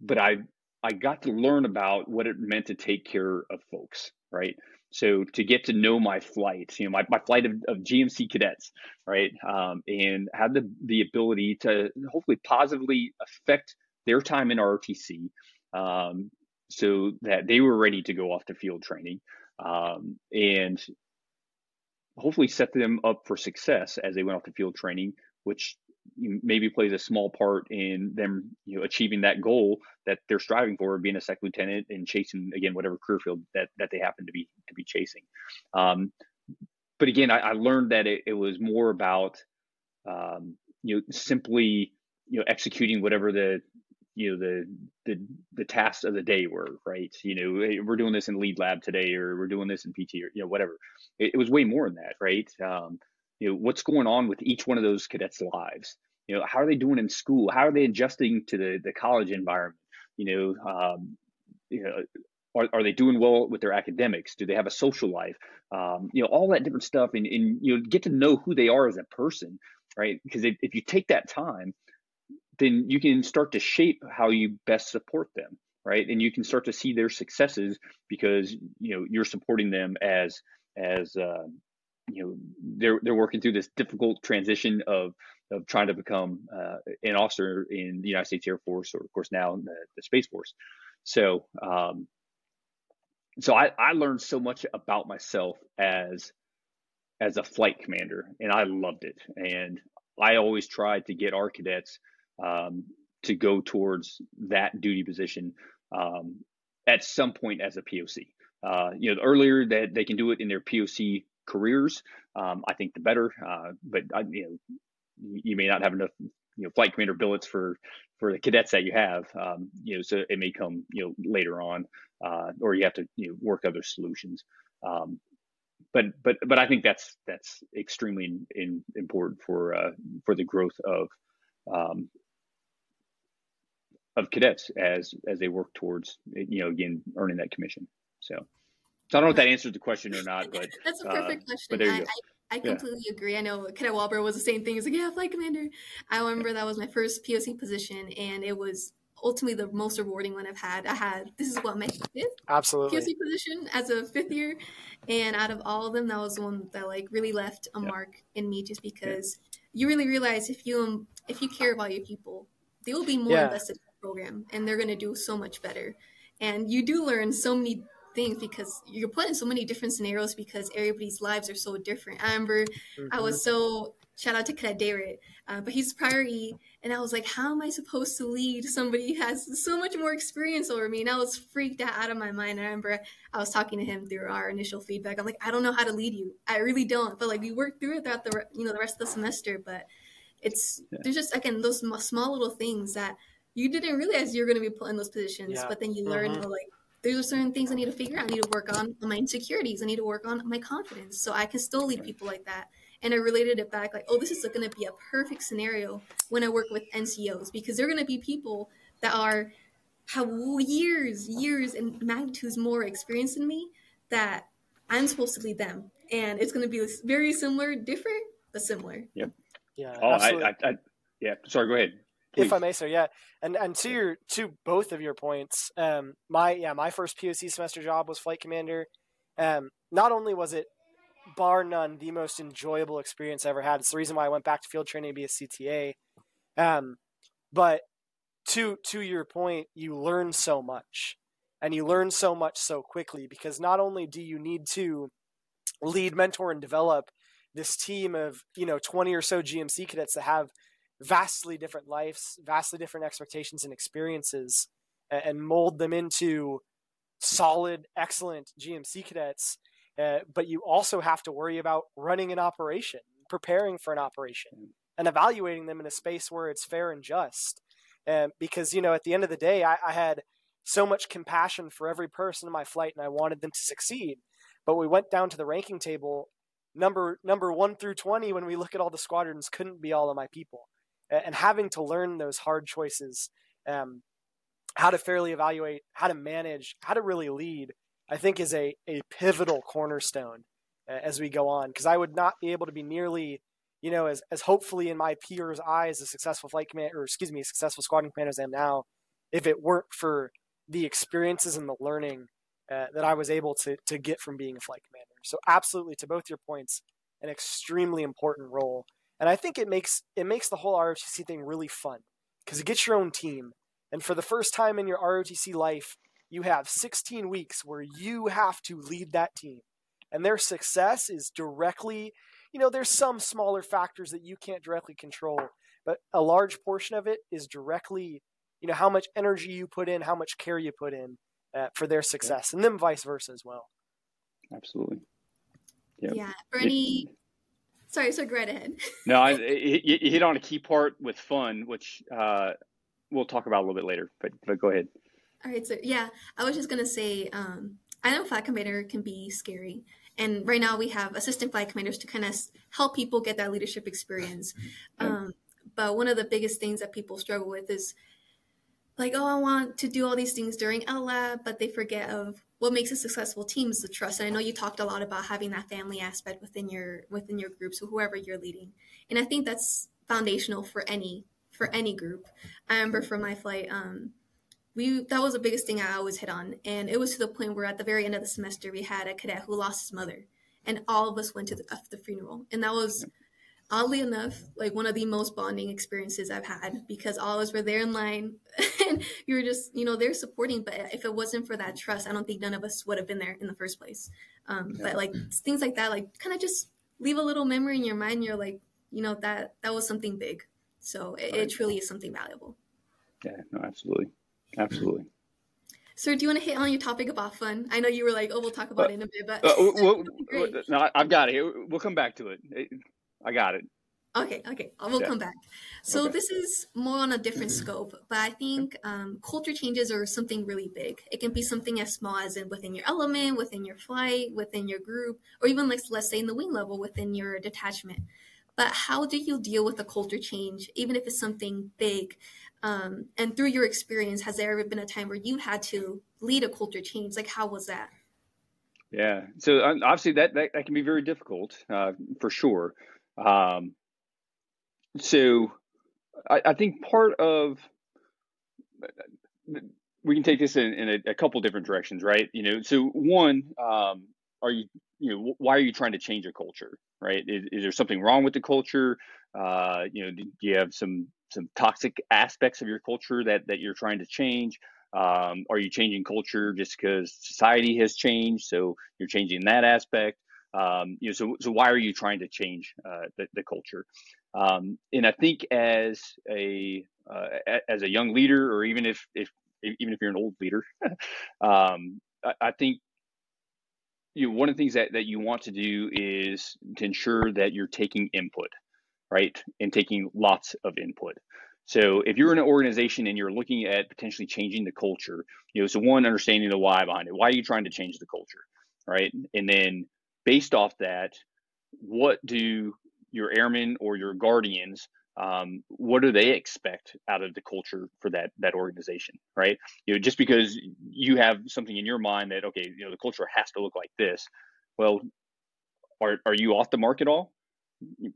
Speaker 4: but I I got to learn about what it meant to take care of folks, right? So to get to know my flight, you know, my, my flight of, of GMC cadets, right, um, and have the the ability to hopefully positively affect their time in ROTC, um, so that they were ready to go off to field training, um, and hopefully set them up for success as they went off to field training, which maybe plays a small part in them you know achieving that goal that they're striving for being a second lieutenant and chasing again whatever career field that that they happen to be to be chasing. Um, but again I, I, learned that it, it was more about um, you know simply you know executing whatever the you know the the the tasks of the day were right? You know we're doing this in lead lab today or we're doing this in pt or you know whatever. It, it was way more than that right? Um, you know what's going on with each one of those cadets lives? You know how are they doing in school? How are they adjusting to the the college environment? You know um, you know are, are they doing well with their academics? Do they have a social life? Um, you know all that different stuff and, and you know get to know who they are as a person right? Because if, if you take that time then you can start to shape how you best support them right and you can start to see their successes because you know you're supporting them as as uh, you know they're they're working through this difficult transition of of trying to become uh, an officer in the United States Air Force or of course now the, the Space Force. So um, so I, I learned so much about myself as as a flight commander and I loved it. And I always tried to get our cadets um, to go towards that duty position um, at some point as a POC. Uh, you know, the earlier that they can do it in their POC careers, um, I think the better. Uh, but I, you know, you may not have enough, you know, flight commander billets for for the cadets that you have. Um, you know, so it may come, you know, later on, uh, or you have to, you know, work other solutions. Um, but but but I think that's that's extremely in, in, important for uh, for the growth of um, of cadets as as they work towards you know again earning that commission. So, so I don't know if that answers the question or not, but
Speaker 6: that's a perfect uh, question. But there you I, go. I, I completely yeah. agree. I know Cadet Walbro was the same thing. He's like, yeah, flight commander. I remember that was my first POC position, and it was ultimately the most rewarding one I've had. I had this is what my fifth
Speaker 5: absolutely
Speaker 6: POC position as a fifth year, and out of all of them, that was the one that like really left a yeah. mark in me, just because yeah. you really realize if you if you care about your people, they will be more invested program and they're going to do so much better. And you do learn so many things because you're put in so many different scenarios because everybody's lives are so different. I remember mm-hmm. I was mm-hmm. so shout out to Cadet Darrett, uh, but he's prior E, and I was like, how am I supposed to lead somebody who has so much more experience over me? And I was freaked out, out of my mind. I remember I was talking to him through our initial feedback. I'm like, I don't know how to lead you. I really don't. But like we worked through it throughout the you know the rest of the semester, but it's yeah. there's just again those small little things that you didn't realize you're going to be put in those positions, yeah. but then you learn mm-hmm. like there's are certain things I need to figure out. I need to work on my insecurities. I need to work on my confidence, so I can still lead people like that. And I related it back like, oh, this is going to be a perfect scenario when I work with NCOs because they're going to be people that are have years, years, and magnitudes more experience than me that I'm supposed to lead them, and it's going to be very similar, different, but similar.
Speaker 4: Yep.
Speaker 5: Yeah.
Speaker 4: Oh, I, I, I, yeah. Sorry. Go ahead.
Speaker 5: Please. If I may, sir, yeah, and and to your to both of your points, um, my yeah, my first POC semester job was flight commander. Um, not only was it bar none the most enjoyable experience I ever had. It's the reason why I went back to field training to be a CTA. Um, but to to your point, you learn so much, and you learn so much so quickly because not only do you need to lead, mentor, and develop this team of you know twenty or so GMC cadets that have vastly different lives, vastly different expectations and experiences, and mold them into solid, excellent GMC cadets. Uh, but you also have to worry about running an operation, preparing for an operation, and evaluating them in a space where it's fair and just. Uh, because, you know, at the end of the day, I, I had so much compassion for every person in my flight and I wanted them to succeed. But we went down to the ranking table number number one through twenty when we look at all the squadrons couldn't be all of my people, and having to learn those hard choices, um, how to fairly evaluate, how to manage, how to really lead, I think is a a pivotal cornerstone uh, as we go on because I would not be able to be nearly you know, as, as hopefully in my peers' eyes, a successful flight commander, or excuse me, a successful squadron commander as I am now, if it weren't for the experiences and the learning uh, that I was able to to get from being a flight commander. So absolutely, to both your points, an extremely important role, and I think it makes it makes the whole ROTC thing really fun because it gets your own team, and for the first time in your ROTC life, you have 16 weeks where you have to lead that team, and their success is directly, you know, there's some smaller factors that you can't directly control, but a large portion of it is directly you know how much energy you put in, how much care you put in uh, for their success, yeah. and then vice versa as well.
Speaker 4: Absolutely.
Speaker 6: Yep. Yeah. Bernie. It, sorry, so go right ahead.
Speaker 4: no, I, you, you hit on a key part with fun, which uh, we'll talk about a little bit later. But but go ahead.
Speaker 6: All right. So yeah, I was just gonna say, um, I know flight commander can be scary, and right now we have assistant flight commanders to kind of help people get that leadership experience. Um, but one of the biggest things that people struggle with is like, oh, I want to do all these things during LLAB, but they forget of what makes a successful team is the trust. And I know you talked a lot about having that family aspect within your within your groups, or whoever you're leading. And I think that's foundational for any for any group. I remember for my flight, um, we that was the biggest thing I always hit on, and it was to the point where at the very end of the semester we had a cadet who lost his mother, and all of us went to the, the funeral, and that was oddly enough, like one of the most bonding experiences I've had because all of us were there in line and you were just, you know, they're supporting. But if it wasn't for that trust, I don't think none of us would have been there in the first place. Um, yeah. But like things like that, like kind of just leave a little memory in your mind. You're like, you know, that that was something big. So it, right. it truly is something valuable.
Speaker 4: Yeah, no, absolutely. Absolutely.
Speaker 6: Sir, do you want to hit on your topic about fun? I know you were like, "Oh, we'll talk about uh, it in a bit," but
Speaker 4: uh, well, no, I've got it. We'll come back to it. I got it.
Speaker 6: Okay, okay, we'll yeah. come back. So okay. this is more on a different scope, but I think um, culture changes are something really big. It can be something as small as in within your element, within your flight, within your group, or even like let's say in the wing level within your detachment. But how do you deal with a culture change, even if it's something big? Um, and through your experience, has there ever been a time where you had to lead a culture change? Like, how was that?
Speaker 4: Yeah, so um, obviously that, that, that can be very difficult uh, for sure. Um, so I, I, think part of we can take this in, in a, a, couple different directions, right? You know, so one, um, are you you know why are you trying to change a culture, right? Is, is there something wrong with the culture? Uh, you know, do you have some some toxic aspects of your culture that that you're trying to change? Um, are you changing culture just because society has changed? So you're changing that aspect. Um, you know, so so why are you trying to change uh, the, the culture? Um, and I think as a uh, as a young leader, or even if if even if you're an old leader, um, I, I, think you know, one of the things that, that you want to do is to ensure that you're taking input, right, and taking lots of input. So if you're in an organization and you're looking at potentially changing the culture, you know, so one understanding the why behind it. Why are you trying to change the culture, right? And then based off that, what do your airmen or your guardians um, what do they expect out of the culture for that that organization right? You know just because you have something in your mind that okay you know the culture has to look like this well are, are you off the mark at all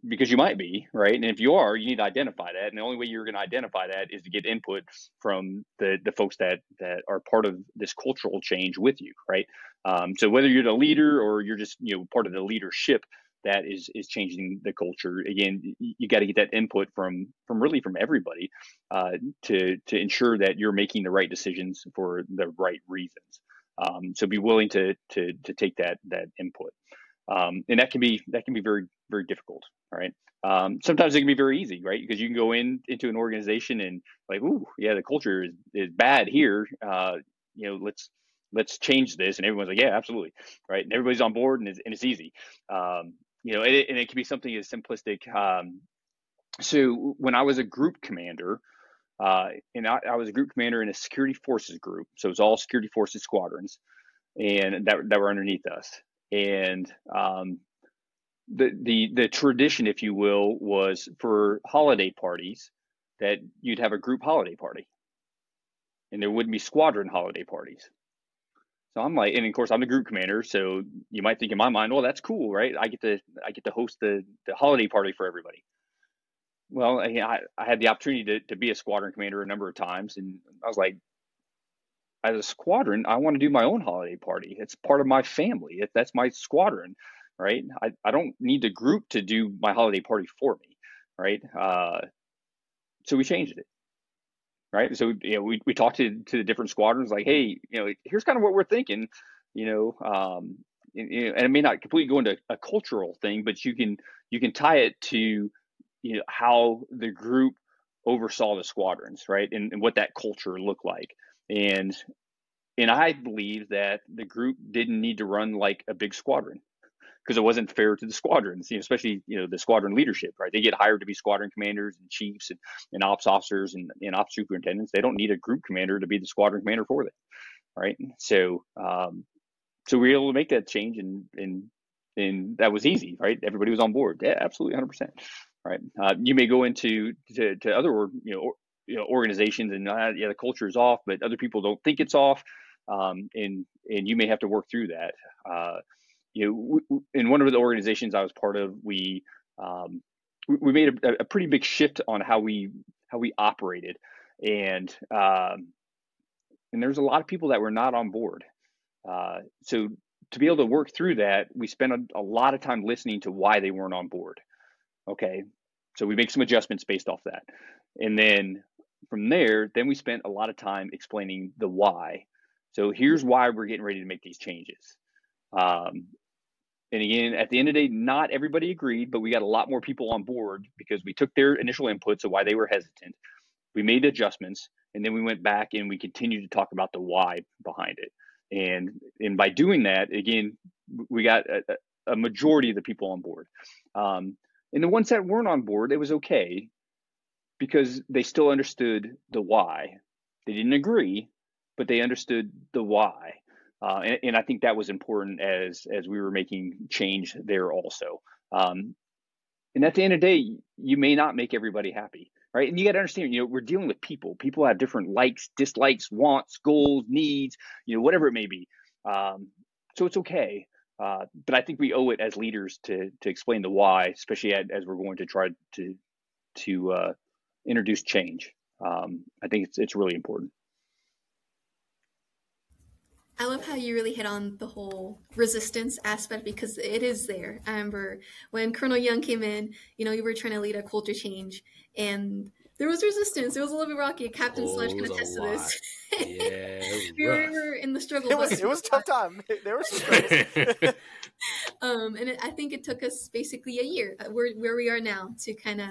Speaker 4: because you might be right? And if you are you need to identify that. And the only way you're going to identify that is to get input from the the folks that that are part of this cultural change with you right? Um, so whether you're the leader or you're just you know part of the leadership that is is changing the culture. Again you, you got to get that input from from really from everybody uh, to to ensure that you're making the right decisions for the right reasons. Um, so be willing to to to take that that input um, and that can be that can be very very difficult right? Um, sometimes it can be very easy right? Because you can go in into an organization and like ooh yeah the culture is, is bad here. Uh, you know let's let's change this. And everyone's like yeah absolutely right? And everybody's on board and it's, and it's easy. Um, you know, and it, and it can be something as simplistic. Um, so when I was a group commander, uh, and I, I, was a group commander in a security forces group, so it was all security forces squadrons, and that that were underneath us. And um, the the the tradition, if you will, was for holiday parties that you'd have a group holiday party, and there wouldn't be squadron holiday parties. So I'm like, and of course I'm the group commander, so you might think in my mind, well, that's cool, right? I get to I get to host the the holiday party for everybody. Well, I, I had the opportunity to, to be a squadron commander a number of times, and I was like, as a squadron, I want to do my own holiday party. It's part of my family. That's my squadron, right? I, I don't need the group to do my holiday party for me, right? Uh, so we changed it, right? So you know, we, we talked to to the different squadrons, like, hey, you know, here's kind of what we're thinking, you know, um, and, and it may not completely go into a cultural thing, but you can you can tie it to you know how the group oversaw the squadrons, right, and, and what that culture looked like, and and I believe that the group didn't need to run like a big squadron because it wasn't fair to the squadrons, you know, especially you know the squadron leadership, right? They get hired to be squadron commanders and chiefs and, and ops officers and, and ops superintendents. They don't need a group commander to be the squadron commander for them, right? So, um, so we were able to make that change, and and and that was easy, right? Everybody was on board. Yeah, absolutely, hundred percent, right? Uh, you may go into to, to other you know you know organizations and uh, yeah the culture is off, but other people don't think it's off, um, and and you may have to work through that. Uh, you know, in one of the organizations I was part of, we um, we made a, a, pretty big shift on how we how we operated, and um, and there's a lot of people that were not on board. Uh, so to be able to work through that, we spent a, a lot of time listening to why they weren't on board. Okay, so we make some adjustments based off that, and then from there, then we spent a lot of time explaining the why. So here's why we're getting ready to make these changes. Um, and again, at the end of the day, not everybody agreed, but we got a lot more people on board because we took their initial inputs of why they were hesitant. We made adjustments, and then we went back and we continued to talk about the why behind it. And and by doing that, again, we got a, a majority of the people on board. Um, and the ones that weren't on board, it was okay because they still understood the why. They didn't agree, but they understood the why. Uh, and, and, I think that was important as as we were making change there also. Um, and at the end of the day, you may not make everybody happy, right? And you got to understand, you know, we're dealing with people. People have different likes, dislikes, wants, goals, needs, you know, whatever it may be. Um, so it's okay. Uh, but I think we owe it as leaders to to explain the why, especially as, as we're going to try to to uh, introduce change. Um, I think it's it's really important.
Speaker 6: I love how you really hit on the whole resistance aspect because it is there. I remember when Colonel Young came in, you know, you were trying to lead a culture change and there was resistance. It was a little bit rocky. Captain oh, Sledge can attest to this. Yeah, we, were, were, in the struggle.
Speaker 5: It was, it was a tough time. There was some
Speaker 6: um, and it, I think it took us basically a year uh, where, where we are now to kind of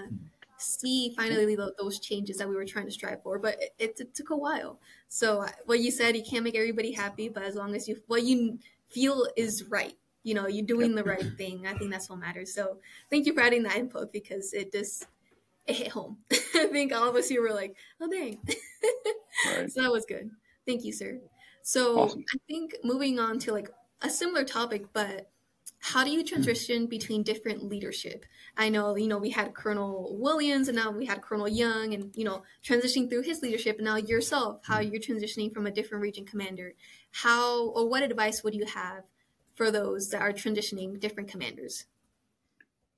Speaker 6: see finally those changes that we were trying to strive for. But it, it took a while. So uh, what you said, you can't make everybody happy, but as long as you what you feel is right, you know, you're doing the right thing. I think that's what matters. So thank you for adding that input because it just it hit home. I think all of us here were like, oh dang. right. So that was good. Thank you, sir. So awesome. I think moving on to like a similar topic, but how do you hmm. transition between different leadership? I know, you know, we had Colonel Williams and now we had Colonel Young and, you know, transitioning through his leadership and now yourself, how hmm. you're transitioning from a different region commander. How or what advice would you have for those that are transitioning different commanders?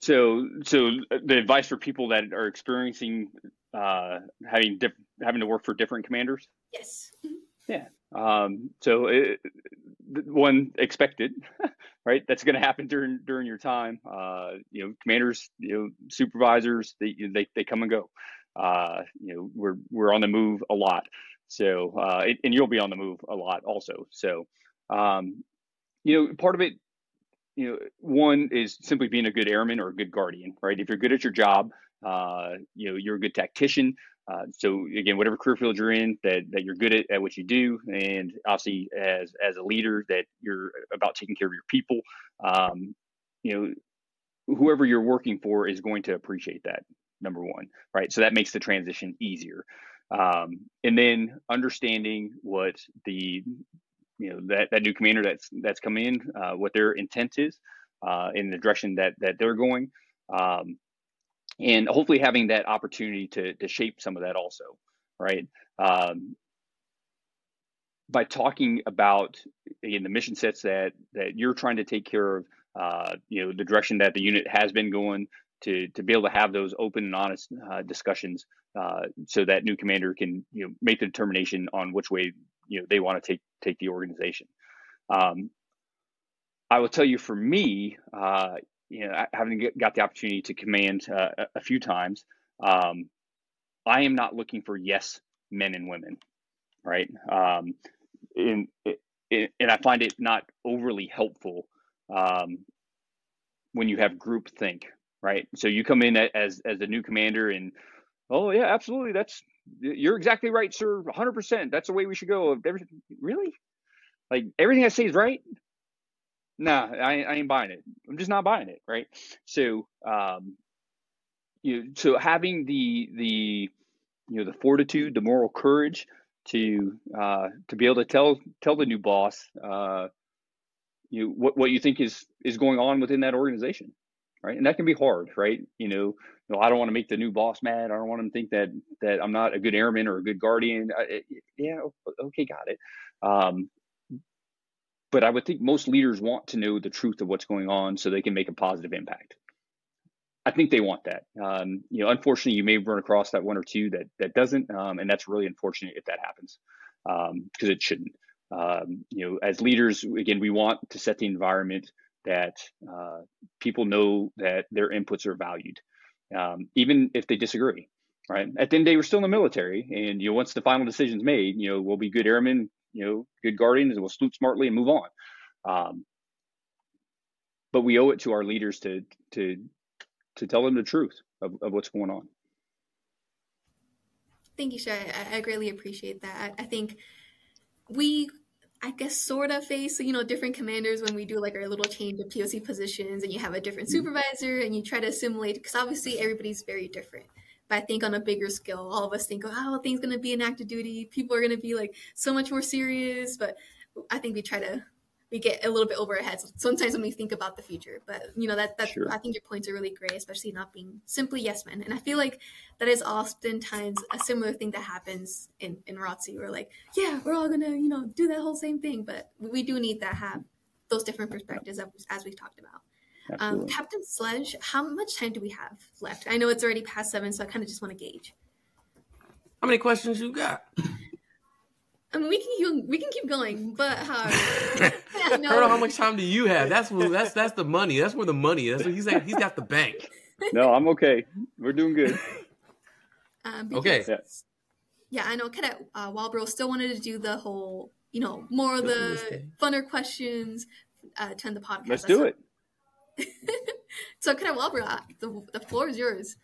Speaker 4: So, so uh, the advice for people that are experiencing uh, having diff- having to work for different commanders.
Speaker 6: Yes.
Speaker 4: Yeah. Um, so it, one expected, right? That's going to happen during during your time. Uh, you know, commanders, you know, supervisors, they they, they come and go. Uh, you know, we're we're on the move a lot. So, uh, it, and you'll be on the move a lot also. So, um, you know, part of it, you know, one is simply being a good airman or a good guardian, right? If you're good at your job, uh, you know, you're a good tactician. Uh, so again, whatever career field you're in, that, that you're good at, at what you do, and obviously as as a leader, that you're about taking care of your people. Um, you know, whoever you're working for is going to appreciate that. Number one, right? So that makes the transition easier. Um, and then understanding what the you know that that new commander that's that's come in, uh, what their intent is. uh, in the direction that that they're going, um, and hopefully having that opportunity to to shape some of that also, right? Um, by talking about again the mission sets that that you're trying to take care of, uh, you know, the direction that the unit has been going, to to be able to have those open and honest uh, discussions, uh, so that new commander can you know make the determination on which way you know they want to take take the organization. Um, I will tell you, for me, uh, you know, having got the opportunity to command uh, a few times, um, I am not looking for yes men and women, right? Um, in, and I find it not overly helpful um, when you have group think, right? So you come in as as a new commander and oh yeah, absolutely, that's you're exactly right, sir, 100. percent That's the way we should go. Really, like everything I say is right. Nah, I, I ain't buying it. I'm just not buying it, right? So, um, you so having the the you know the fortitude, the moral courage to uh, to be able to tell tell the new boss uh, you what what you think is is going on within that organization right? And that can be hard, right? You know, you know, I don't want to make the new boss mad. I don't want him to think that that I'm not a good airman or a good guardian. I, yeah, okay, got it. Um, but I would think most leaders want to know the truth of what's going on so they can make a positive impact. I think they want that. Um, you know, unfortunately, you may run across that one or two that that doesn't, um, and that's really unfortunate if that happens because um, it shouldn't. Um, you know, as leaders, again, we want to set the environment that uh, people know that their inputs are valued, um, even if they disagree. Right. At the end of the day, we're still in the military, and you know, once the final decision's made, you know, we'll be good airmen, you know, good guardians, and we'll salute smartly and move on. Um, but we owe it to our leaders to to to tell them the truth of, of what's going on.
Speaker 6: Thank you, Shay. I, I greatly appreciate that. I, I think we I guess sort of face you know different commanders when we do like our little change of POC positions and you have a different mm-hmm. supervisor and you try to assimilate because obviously everybody's very different. But I think on a bigger scale, all of us think, oh, things gonna be an active duty. People are gonna be like so much more serious. But I think we try to we get a little bit over our heads sometimes when we think about the future. But you know that that sure. I think your points are really great, especially not being simply yes men. And I feel like that is oftentimes a similar thing that happens in in ROTC. We're like, yeah, we're all gonna you know do that whole same thing, but we do need to have those different perspectives as we've talked about. Um, Captain Sledge, how much time do we have left? I know it's already past seven, so I kind of just want to gauge.
Speaker 3: How many questions you got?
Speaker 6: I mean, we can keep, we can keep going, but how?
Speaker 3: yeah, no. Colonel, how much time do you have? That's that's that's the money. That's where the money is. He's like, he's got the bank.
Speaker 4: No, I'm okay. We're doing good.
Speaker 6: Um, okay. Yeah. yeah, I know. Cadet uh, Walbro still wanted to do the whole, you know, more of the funner questions uh, to end the podcast.
Speaker 4: Let's do it.
Speaker 6: so, Cadet Walbro, uh, the the floor is yours.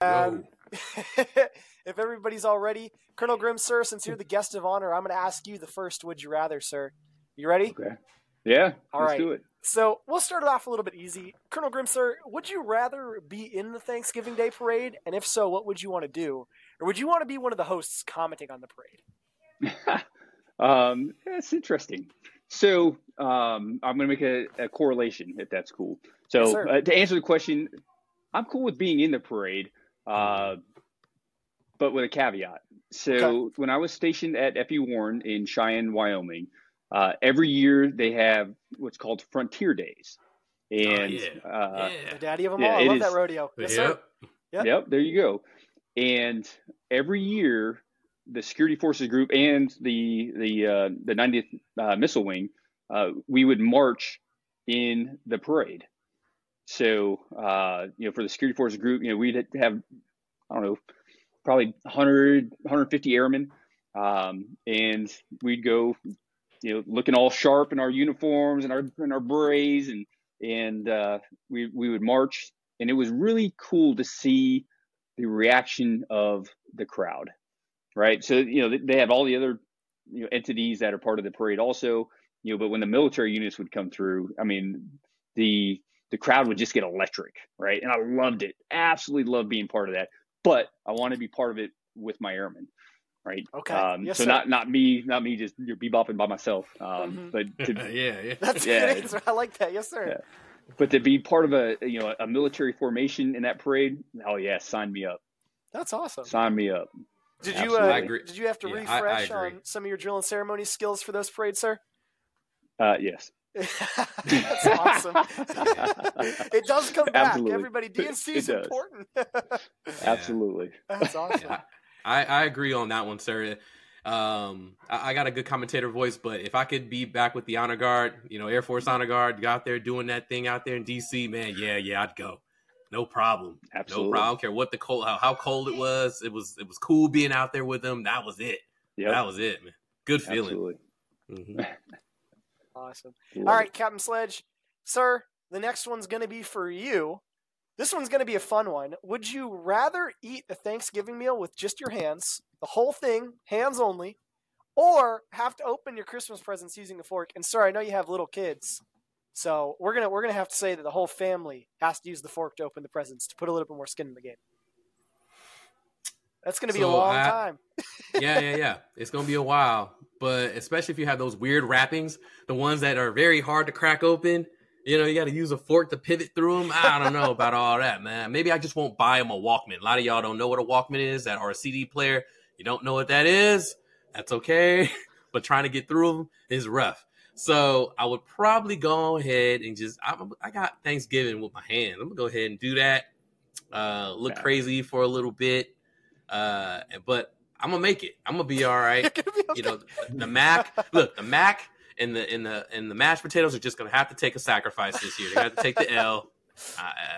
Speaker 5: Um, if everybody's all ready, Colonel Grimm, sir, since you're the guest of honor, I'm going to ask you the first "Would you rather," sir. You ready?
Speaker 4: Okay. Yeah.
Speaker 5: All right. do it. So we'll start it off a little bit easy. Colonel Grimm, sir, would you rather be in the Thanksgiving Day parade? And if so, what would you want to do? Or would you want to be one of the hosts commenting on the parade?
Speaker 4: um, that's interesting. So um, I'm going to make a, a, correlation, if that's cool. So yes, uh, to answer the question, I'm cool with being in the parade. Uh, but with a caveat. So okay. when I was stationed at FE Warren in Cheyenne, Wyoming, uh, every year they have what's called Frontier Days. Oh, and oh, yeah. Uh,
Speaker 5: yeah. the daddy of them yeah, all. I love is, that rodeo. Yes, yep. sir.
Speaker 4: Yep. yep, there you go. And every year, the security forces group and the the uh, the 90th uh, Missile Wing, uh, we would march in the parade. So uh, you know, for the security forces group, you know, we'd have I don't know probably 100, 150 airmen. Um, and we'd go, you know, looking all sharp in our uniforms and our and our berets, and and uh, we we would march, and it was really cool to see the reaction of the crowd, right? So you know they have all the other you know entities that are part of the parade also, you know, but when the military units would come through, I mean the the crowd would just get electric, right? And I loved it, absolutely loved being part of that but I want to be part of it with my airmen, right?
Speaker 5: Okay.
Speaker 4: Um, yes, so sir. not not me, not me just you're bebopping by myself. Um, mm-hmm. But
Speaker 3: to, yeah, yeah,
Speaker 5: that's yeah. good answer. I like that. Yes, sir.
Speaker 4: But to be part of a you know a military formation in that parade, oh yeah, sign me up.
Speaker 5: That's awesome.
Speaker 4: Sign me up.
Speaker 5: Did you uh, did you have to yeah, refresh I, I on some of your drill and ceremony skills for those parades, sir?
Speaker 4: Uh, yes.
Speaker 5: That's awesome. it does come back. Absolutely. Everybody, DNC is important.
Speaker 4: Absolutely.
Speaker 5: That's awesome. Yeah,
Speaker 3: I, I agree on that one, sir. Um, I, I, got a good commentator voice, but if I could be back with the honor guard, you know, Air Force honor guard, you out there doing that thing out there in DC, man, yeah, yeah, I'd go. No problem.
Speaker 4: Absolutely.
Speaker 3: No problem. I don't care what the cold, how, how cold it was. It was, it was cool being out there with them. That was it. Yeah, that was it, man. Good feeling. Absolutely. Mm-hmm.
Speaker 5: Awesome. All right, Captain Sledge, sir, the next one's going to be for you. This one's going to be a fun one. Would you rather eat a Thanksgiving meal with just your hands, the whole thing, hands only, or have to open your Christmas presents using a fork? And sir, I know you have little kids, so we're gonna we're gonna have to say that the whole family has to use the fork to open the presents to put a little bit more skin in the game. That's gonna be so a long I, time.
Speaker 3: yeah, yeah, yeah. It's gonna be a while, but especially if you have those weird wrappings, the ones that are very hard to crack open. You know, you got to use a fork to pivot through them. I don't know about all that, man. Maybe I just won't buy them a Walkman. A lot of y'all don't know what a Walkman is, that or a CD player. You don't know what that is. That's okay, but trying to get through them is rough. So I would probably go ahead and just I, I got Thanksgiving with my hand. I'm gonna go ahead and do that. Uh, look yeah. crazy for a little bit uh, but I'm gonna make it. I'm gonna be all right. okay. You know, the, the Mac. Look, the Mac and the and the and the mashed potatoes are just gonna have to take a sacrifice this year. They have to take the L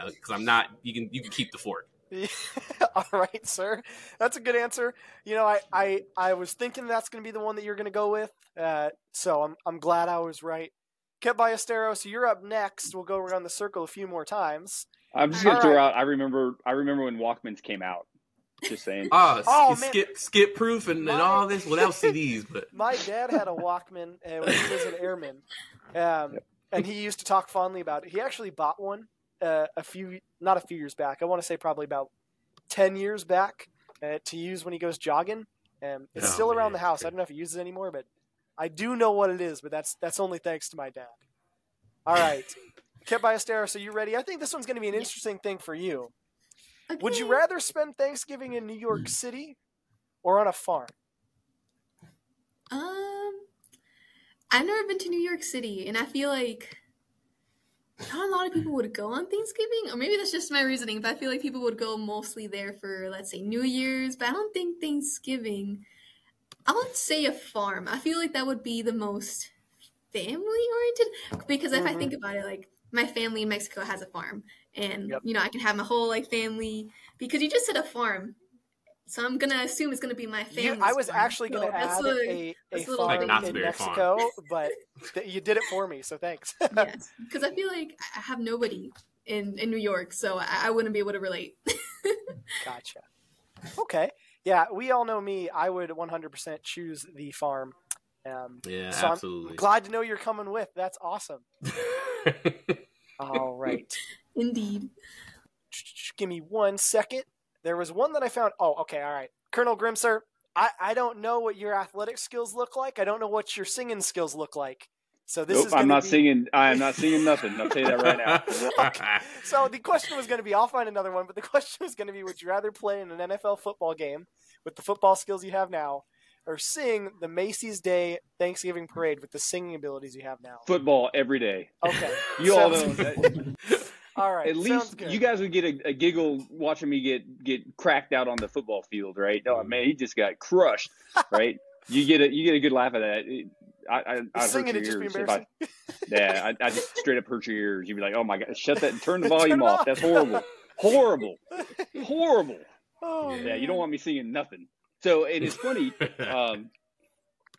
Speaker 3: because uh, I'm not. You can you can keep the fork.
Speaker 5: all right, sir. That's a good answer. You know, I I, I was thinking that's going to be the one that you're going to go with. Uh, so I'm I'm glad I was right. Cadet Ballesteros, so you're up next. We'll go around the circle a few more times.
Speaker 4: I'm just going to throw right. out. I remember. I remember when Walkmans came out. Just saying.
Speaker 3: Oh, oh skip skip proof and, my, and all this without CDs. But
Speaker 5: my dad had a Walkman and he was an airman, um, and he used to talk fondly about it. He actually bought one uh, a few, not a few years back. I want to say probably about ten years back uh, to use when he goes jogging. Um, it's oh, still around the house. I don't know if he uses it anymore, but I do know what it is. But that's that's only thanks to my dad. All right, Cadet Ballesteros. So you ready? I think this one's going to be an interesting thing for you. Okay. Would you rather spend Thanksgiving in New York hmm. City or on a farm?
Speaker 6: Um, I've never been to New York City, and I feel like not a lot of people would go on Thanksgiving, or maybe that's just my reasoning. But I feel like people would go mostly there for, let's say, New Year's. But I don't think Thanksgiving. I would say a farm. I feel like that would be the most family oriented because if mm-hmm. I think about it, like my family in Mexico has a farm, and yep. you know I can have my whole like family because you just said a farm. So I'm gonna assume it's gonna be my family.
Speaker 5: I was farm. actually gonna so add a, a, a farm like in Mexico, farm. but th- you did it for me, so thanks.
Speaker 6: yes, because I feel like I have nobody in in New York, so I, I wouldn't be able to relate.
Speaker 5: gotcha. Okay, yeah, we all know me. I would 100% choose the farm.
Speaker 3: Um, yeah, so absolutely.
Speaker 5: I'm glad to know you're coming with. That's awesome. all right.
Speaker 6: Indeed.
Speaker 5: Give me one second. There was one that I found. Oh, okay, all right. Colonel Grimm, sir, I, I don't know what your athletic skills look like. I don't know what your singing skills look like. So this
Speaker 4: nope,
Speaker 5: is.
Speaker 4: I'm not
Speaker 5: be...
Speaker 4: singing. I am not singing nothing. I'll tell you that right now.
Speaker 5: okay. So the question was going to be. I'll find another one, but the question was going to be: Would you rather play in an NFL football game with the football skills you have now, or sing the Macy's Day Thanksgiving Parade with the singing abilities you have now?
Speaker 4: Football every day.
Speaker 5: Okay.
Speaker 4: you all know.
Speaker 5: All right.
Speaker 4: At least you guys would get a, a, giggle watching me get get cracked out on the football field, right? Oh man, he just got crushed, right? you get a you get a good laugh at that. I I, I hurt your ears. If I, yeah, I, I just straight up hurt your ears. You'd be like, oh my god, shut that, turn the volume turn off. off. That's horrible, horrible, horrible. Oh, yeah, man. you don't want me singing nothing. So and it's funny. Um,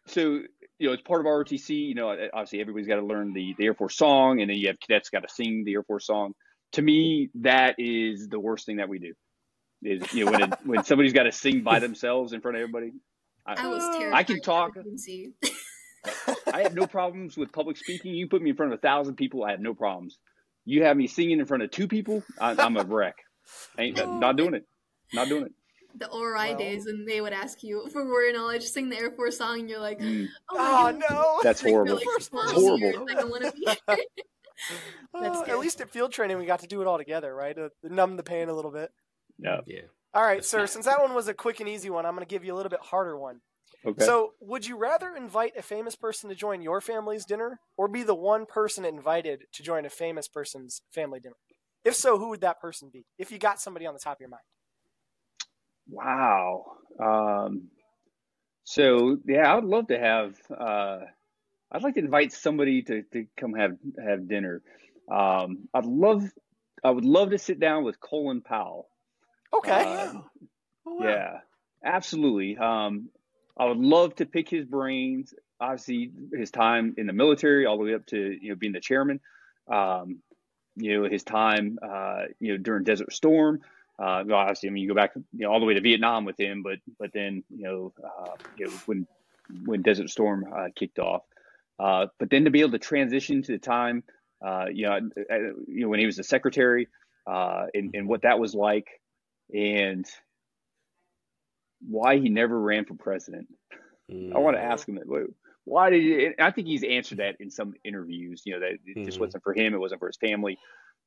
Speaker 4: so you know, it's part of ROTC. You know, obviously everybody's got to learn the, the Air Force song, and then you have cadets got to sing the Air Force song. To me, that is the worst thing that we do. Is you know when it, when somebody's got to sing by themselves in front of everybody.
Speaker 6: I, I was terrified. I
Speaker 4: can talk. I have no problems with public speaking. You put me in front of a thousand people, I have no problems. You have me singing in front of two people, I, am a wreck. Ain't not doing it. Not doing it
Speaker 6: the ORI well, days when they would ask you for word knowledge, sing the Air Force song, and you're like,
Speaker 5: mm. oh, oh
Speaker 6: no,
Speaker 4: that's horrible. Like, that's horrible.
Speaker 6: Like, I want to be
Speaker 5: Uh, at least at field training, we got to do it all together, right? Uh, numb the pain a little bit.
Speaker 4: Yeah.
Speaker 3: Yeah.
Speaker 5: All right,
Speaker 3: That's
Speaker 5: sir.
Speaker 3: nice.
Speaker 5: Since that one was a quick and easy one, I'm going to give you a little bit harder one.
Speaker 4: Okay.
Speaker 5: So, would you rather invite a famous person to join your family's dinner, or be the one person invited to join a famous person's family dinner? If so, who would that person be? If you got somebody on the top of your mind.
Speaker 4: Wow. Um, so yeah, I would love to have. Uh, I'd like to invite somebody to, to come have have dinner. Um, I'd love. I would love to sit down with Colin Powell.
Speaker 5: Okay.
Speaker 4: Uh,
Speaker 3: Oh, wow.
Speaker 4: Yeah, absolutely. Um, I would love to pick his brains. Obviously, his time in the military, all the way up to you know being the chairman. Um, you know his time, uh, you know during Desert Storm. Uh, well, obviously, I mean you go back, you know, all the way to Vietnam with him, but but then you know, uh, you know when when Desert Storm uh, kicked off. Uh, but then to be able to transition to the time, uh, you know, uh, you know when he was the secretary, uh, and, and what that was like, and why he never ran for president. I want to
Speaker 3: Mm.
Speaker 4: ask him that. wh- Why did and I think he's answered that in some interviews. You know that it just
Speaker 3: Mhm.
Speaker 4: wasn't for him. It wasn't for his family.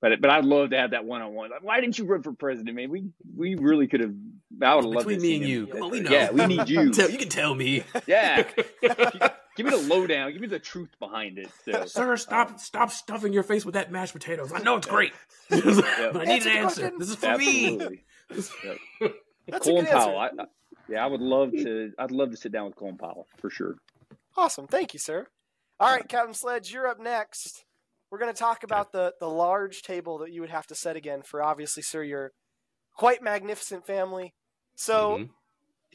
Speaker 4: But but I'd love to have that one on one. Why didn't you run for president, man? We we really could have. I would love
Speaker 3: Between me and you. Come on, we know.
Speaker 4: Yeah, we need you.
Speaker 3: Tell, you can tell me.
Speaker 4: Yeah, give me the lowdown. Give me the truth behind it. So,
Speaker 3: Sir, stop stop stuffing your face with that mashed potatoes. I know it's great. but I need
Speaker 5: Answer
Speaker 3: an answer.
Speaker 5: question.
Speaker 3: This is for me.
Speaker 4: Absolutely. Yep.
Speaker 5: That's a
Speaker 4: Colin
Speaker 5: good
Speaker 4: Powell. I, I, yeah, I would love to. I'd love to sit down with Colin Powell for sure.
Speaker 5: Awesome. Thank you, sir. All right, Captain Sledge, you're up next. We're going to talk about the, the large table that you would have to set again for obviously, sir, your quite magnificent family. So
Speaker 3: Mhm.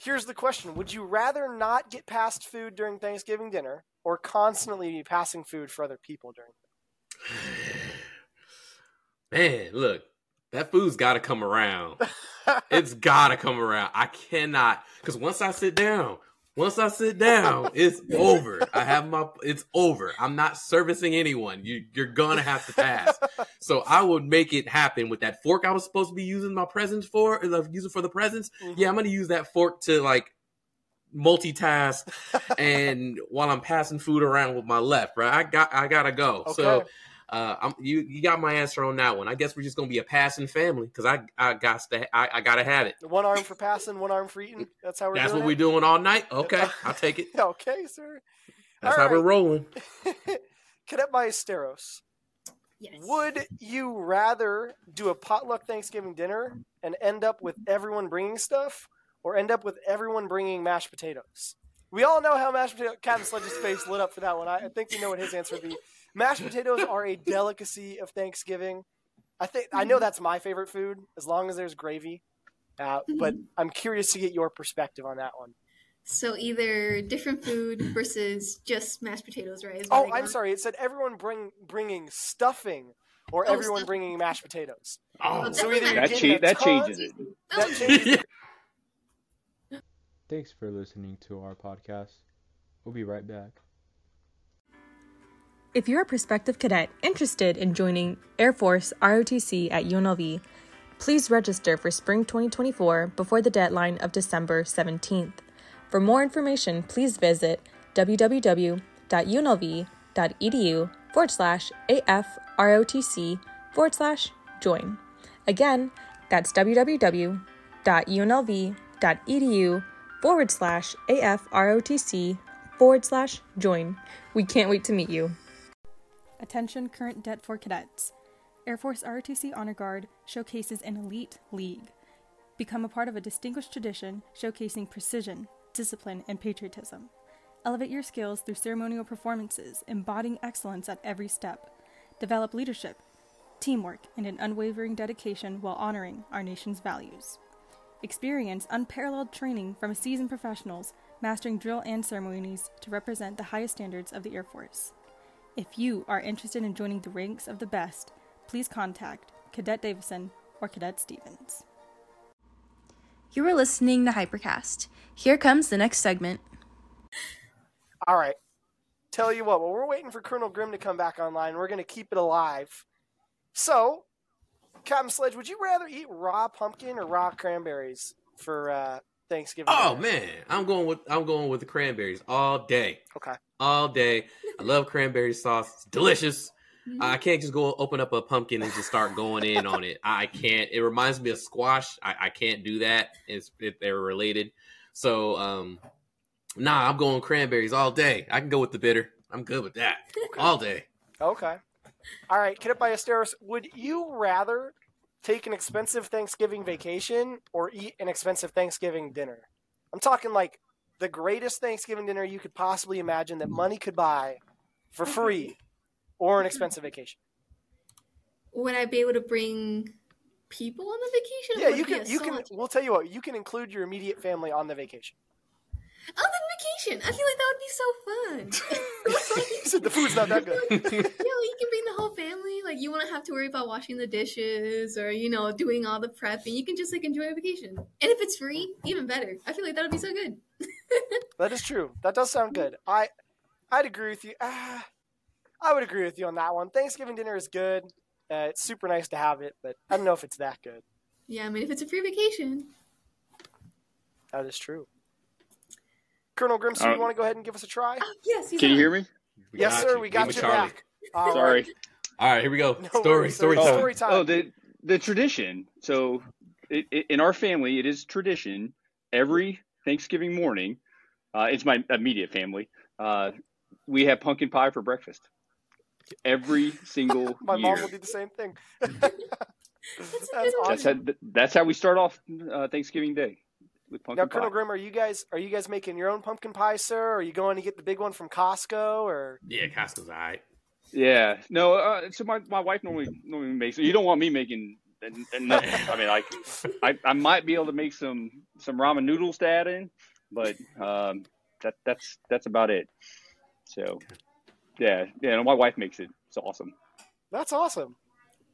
Speaker 5: Here's the question Would you rather not get passed food during Thanksgiving dinner or constantly be passing food for other people during
Speaker 3: Man, look, that food's got to come around. it's got to come around. I cannot because once I sit down, once I sit down, it's over. I have my. It's over. I'm not servicing anyone. You, you're gonna have to pass. so I would make it happen with that fork I was supposed to be using my presents for, uh, using for the presents. Yeah, I'm gonna use that fork to like multitask and while I'm passing food around with my left, right? I got I gotta go. So
Speaker 5: Okay.
Speaker 3: Uh, I'm, you you got my answer on that one. I guess we're just gonna be a passing family because I I got to I, I gotta have it.
Speaker 5: One arm for passing, one arm for eating. That's how we're
Speaker 3: That's
Speaker 5: doing
Speaker 3: what we're doing all night. Okay, I'll take it.
Speaker 5: Okay, sir.
Speaker 3: That's
Speaker 5: All
Speaker 3: how we're
Speaker 5: right.
Speaker 3: rolling.
Speaker 5: Cadet Ballesteros,
Speaker 6: Yes.
Speaker 5: would you rather do a potluck Thanksgiving dinner and end up with everyone bringing stuff, or end up with everyone bringing mashed potatoes? We all know how mashed potato. Captain Sledge's face lit up for that one. I, I think we know what his answer would be. Mashed potatoes are a delicacy of Thanksgiving. I think I know that's my favorite food, as long as there's gravy. Uh, but I'm curious to get your perspective on that one.
Speaker 6: So either different food versus just mashed potatoes, right?
Speaker 5: Oh,
Speaker 6: I
Speaker 5: I'm
Speaker 6: got.
Speaker 5: sorry. It said everyone bring bringing stuffing, or
Speaker 6: Oh,
Speaker 5: everyone
Speaker 6: stuffing.
Speaker 5: bring mashed potatoes.
Speaker 3: Oh,
Speaker 5: So either
Speaker 6: not
Speaker 5: you're
Speaker 4: That
Speaker 5: getting
Speaker 4: cha-
Speaker 5: a
Speaker 4: that
Speaker 5: ton-
Speaker 4: changes it.
Speaker 6: Oh,
Speaker 5: That changes it.
Speaker 7: Thanks for listening to our podcast. We'll be right back.
Speaker 2: If you're a prospective cadet interested in joining Air Force ROTC at UNLV, please register for spring 2024 before the deadline of December 17th. For more information, please visit www.unlv.edu forward slash AFROTC forward slash join. Again, that's www.unlv.edu forward slash AFROTC forward slash join. We can't wait to meet you. Attention current Det 4 cadets. Air Force ROTC Honor Guard showcases an elite league. Become a part of a distinguished tradition showcasing precision, discipline, and patriotism. Elevate your skills through ceremonial performances, embodying excellence at every step. Develop leadership, teamwork, and an unwavering dedication while honoring our nation's values. Experience unparalleled training from seasoned professionals, mastering drill and ceremonies to represent the highest standards of the Air Force. If you are interested in joining the ranks of the best, please contact Cadet Davison or Cadet Stevens.
Speaker 1: You are listening to Hypecast. Here comes the next segment.
Speaker 5: All right. Tell you what, while we're waiting for Colonel Grimm to come back online, we're going to keep it alive. So, Captain Sledge, would you rather eat raw pumpkin or raw cranberries for uh, Thanksgiving?
Speaker 3: Oh
Speaker 5: dinner?
Speaker 3: man, I'm going with I'm going with the cranberries all day,
Speaker 5: Okay.
Speaker 3: All day. I love cranberry sauce. It's delicious. Mm-hmm. I can't just go open up a pumpkin and just start going in on it. I can't. It reminds me of squash. I, I can't do that. It's if they're related. So um, nah, I'm going cranberries all day. I can go with the bitter. I'm good with that all day.
Speaker 5: Okay. All right, Cadet Ballesteros, would you rather take an expensive Thanksgiving vacation or eat an expensive Thanksgiving dinner? I'm talking like the greatest Thanksgiving dinner you could possibly imagine that money could buy for free or an expensive vacation.
Speaker 6: Would I be able to bring people on the vacation?
Speaker 5: Yeah, you can. You can. We'll tell you what. You can include your immediate family on the vacation.
Speaker 6: On the vacation, I feel like that would be so fun.
Speaker 5: you said the food's not that good.
Speaker 6: yeah, you can bring the whole family. Like you won't have to worry about washing the dishes or you know doing all the prep, and you can just like enjoy a vacation. And if it's free, even better. I feel like that would be so good.
Speaker 5: that is true. That does sound good. I, I'd agree with you. Ah, I would agree with you on that one. Thanksgiving dinner is good. Uh, it's super nice to have it, but I don't know if it's that good.
Speaker 6: Yeah, I mean, if it's a free vacation.
Speaker 5: That is true. Colonel Grimm, sir, uh, you want to go ahead and give us a try?
Speaker 6: Uh, yes.
Speaker 4: Can on. you hear me?
Speaker 5: We yes, sir. You. We got you back.
Speaker 4: All Sorry. Right.
Speaker 3: All right, here we go. No story, worries, story,
Speaker 5: oh,
Speaker 3: time.
Speaker 5: story time.
Speaker 4: Oh, the the tradition. So, it, it, in our family, it is tradition every Thanksgiving morning. Uh, it's my immediate family. Uh, we have pumpkin pie for breakfast every single
Speaker 5: My
Speaker 4: year.
Speaker 5: mom will do the same thing.
Speaker 6: that's,
Speaker 4: that's, awesome. how, that's how we start off uh, Thanksgiving Day with pumpkin pie.
Speaker 5: now, Colonel
Speaker 4: pie.
Speaker 5: Grimm, are you guys are you guys making your own pumpkin pie, sir? Or are you going to get the big one from Costco? Or
Speaker 3: yeah, Costco's alright.
Speaker 4: Yeah, no. Uh, so my, my wife normally normally makes. You don't want me making nothing. I mean, like I, I might be able to make some some ramen noodles to add in, but um, that that's that's about it. So yeah, yeah. my wife makes it. It's awesome.
Speaker 5: That's awesome.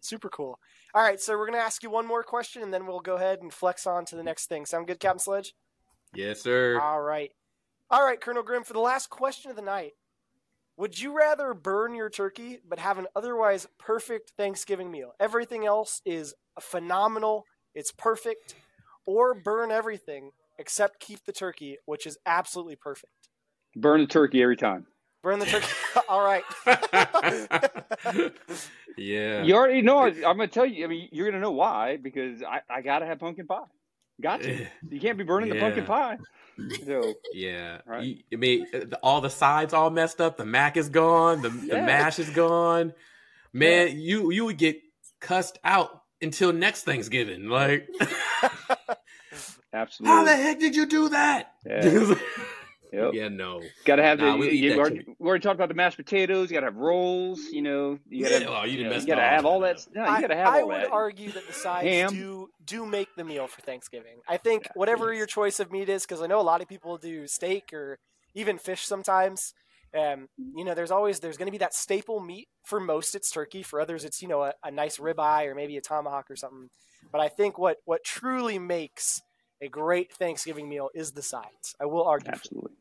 Speaker 5: Super cool. All right, so we're gonna ask you one more question, and then we'll go ahead and flex on to the next thing. Sound good, Captain Sledge?
Speaker 3: Yes, sir.
Speaker 5: All right, all right, Colonel Grimm. For the last question of the night, would you rather burn your turkey but have an otherwise perfect Thanksgiving meal? Everything else is phenomenal. It's perfect, or burn everything except keep the turkey, which is absolutely perfect.
Speaker 4: Burn the turkey every time.
Speaker 5: Burn the turkey. All right.
Speaker 3: yeah.
Speaker 4: You already know. I'm going to tell you. I mean, you're going to know why because I, I got to have pumpkin pie. Got to. You can't be burning yeah. the pumpkin pie. So,
Speaker 3: yeah. Right. You, I mean, uh, all the sides all messed up. The mac is gone. The, yeah. the mash is gone. Man, yeah. you you would get cussed out until next Thanksgiving. Like,
Speaker 4: absolutely.
Speaker 3: How the heck did you do that?
Speaker 4: Yeah.
Speaker 3: Yep. Yeah, no.
Speaker 4: Got to have nah, the. We, you, already, we already talked about the mashed potatoes. You got to have rolls. You know, you got to.
Speaker 3: Yeah, oh, you,
Speaker 4: you, know, you got to have all that. No, you got to have I,
Speaker 5: all
Speaker 4: I
Speaker 5: would argue that the sides Ham. do do make the meal for Thanksgiving. I think yeah, whatever yes. your choice of meat is, because I know a lot of people do steak or even fish sometimes. Um, you know, there's always there's going to be that staple meat. For most, it's turkey. For others, it's you know a, a nice ribeye or maybe a tomahawk or something. But I think what what truly makes a great Thanksgiving meal is the sides. I will argue.
Speaker 4: Absolutely.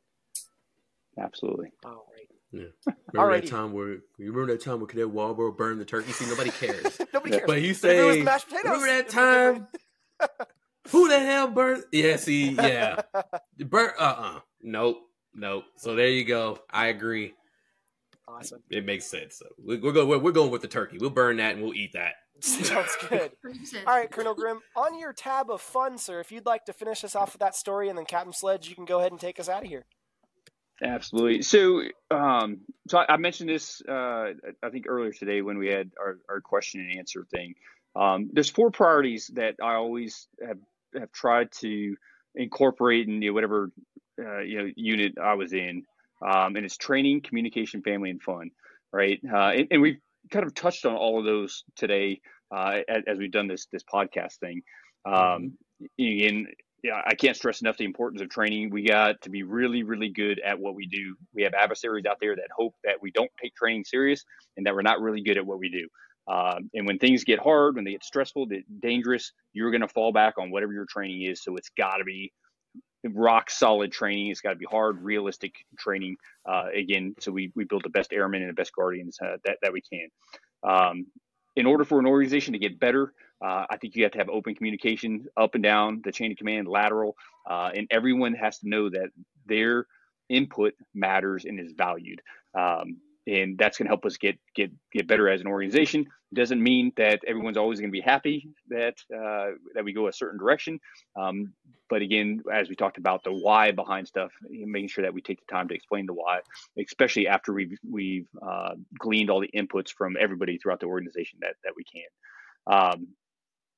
Speaker 4: Absolutely.
Speaker 5: All right.
Speaker 3: Yeah. Remember that time where you remember that time where Cadet Walbro burned the turkey? See, nobody cares.
Speaker 5: nobody cares.
Speaker 3: But he's saying, remember that time? Who the hell burned? Yeah, see, yeah, burn. Uh, uh-uh. uh nope, nope. So there you go. I agree.
Speaker 5: Awesome.
Speaker 3: It makes sense. So we're, we're going. We're, we're going with the turkey. We'll burn that and we'll eat that.
Speaker 5: Sounds good. All right, Colonel Grimm, on your tab of fun, sir, if you'd like to finish us off with that story, and then Captain Sledge, you can go ahead and take us out of here.
Speaker 4: Absolutely. So, um, so I, I mentioned this, uh, I think earlier today when we had our, our question and answer thing. Um, there's four priorities that I always have, have tried to incorporate in you know, whatever uh, you know unit I was in, um, and it's training, communication, family, and fun. Right, uh, and, and, we've kind of touched on all of those today uh, as, as, we've done this this podcast thing. Um, mm-hmm yeah, I can't stress enough the importance of training. We got to be really, really good at what we do. We have adversaries out there that hope that we don't take training serious and that we're not really good at what we do. Um, and when things get hard, when they get stressful, dangerous, you're going to fall back on whatever your training is. So it's got to be rock solid training. It's got to be hard, realistic training. Uh, again, so we, we build the best airmen and the best guardians uh, that, that we can. Um, in order for an organization to get better, uh, I think you have to have open communication up and down the chain of command, lateral, uh, and everyone has to know that their input matters and is valued. Um, and that's going to help us get get get better as an organization. It doesn't mean that everyone's always going to be happy that uh, that we go a certain direction. Um, but again, as we talked about the why behind stuff, making sure that we take the time to explain the why, especially after we've we've uh, gleaned all the inputs from everybody throughout the organization that that we can. Um,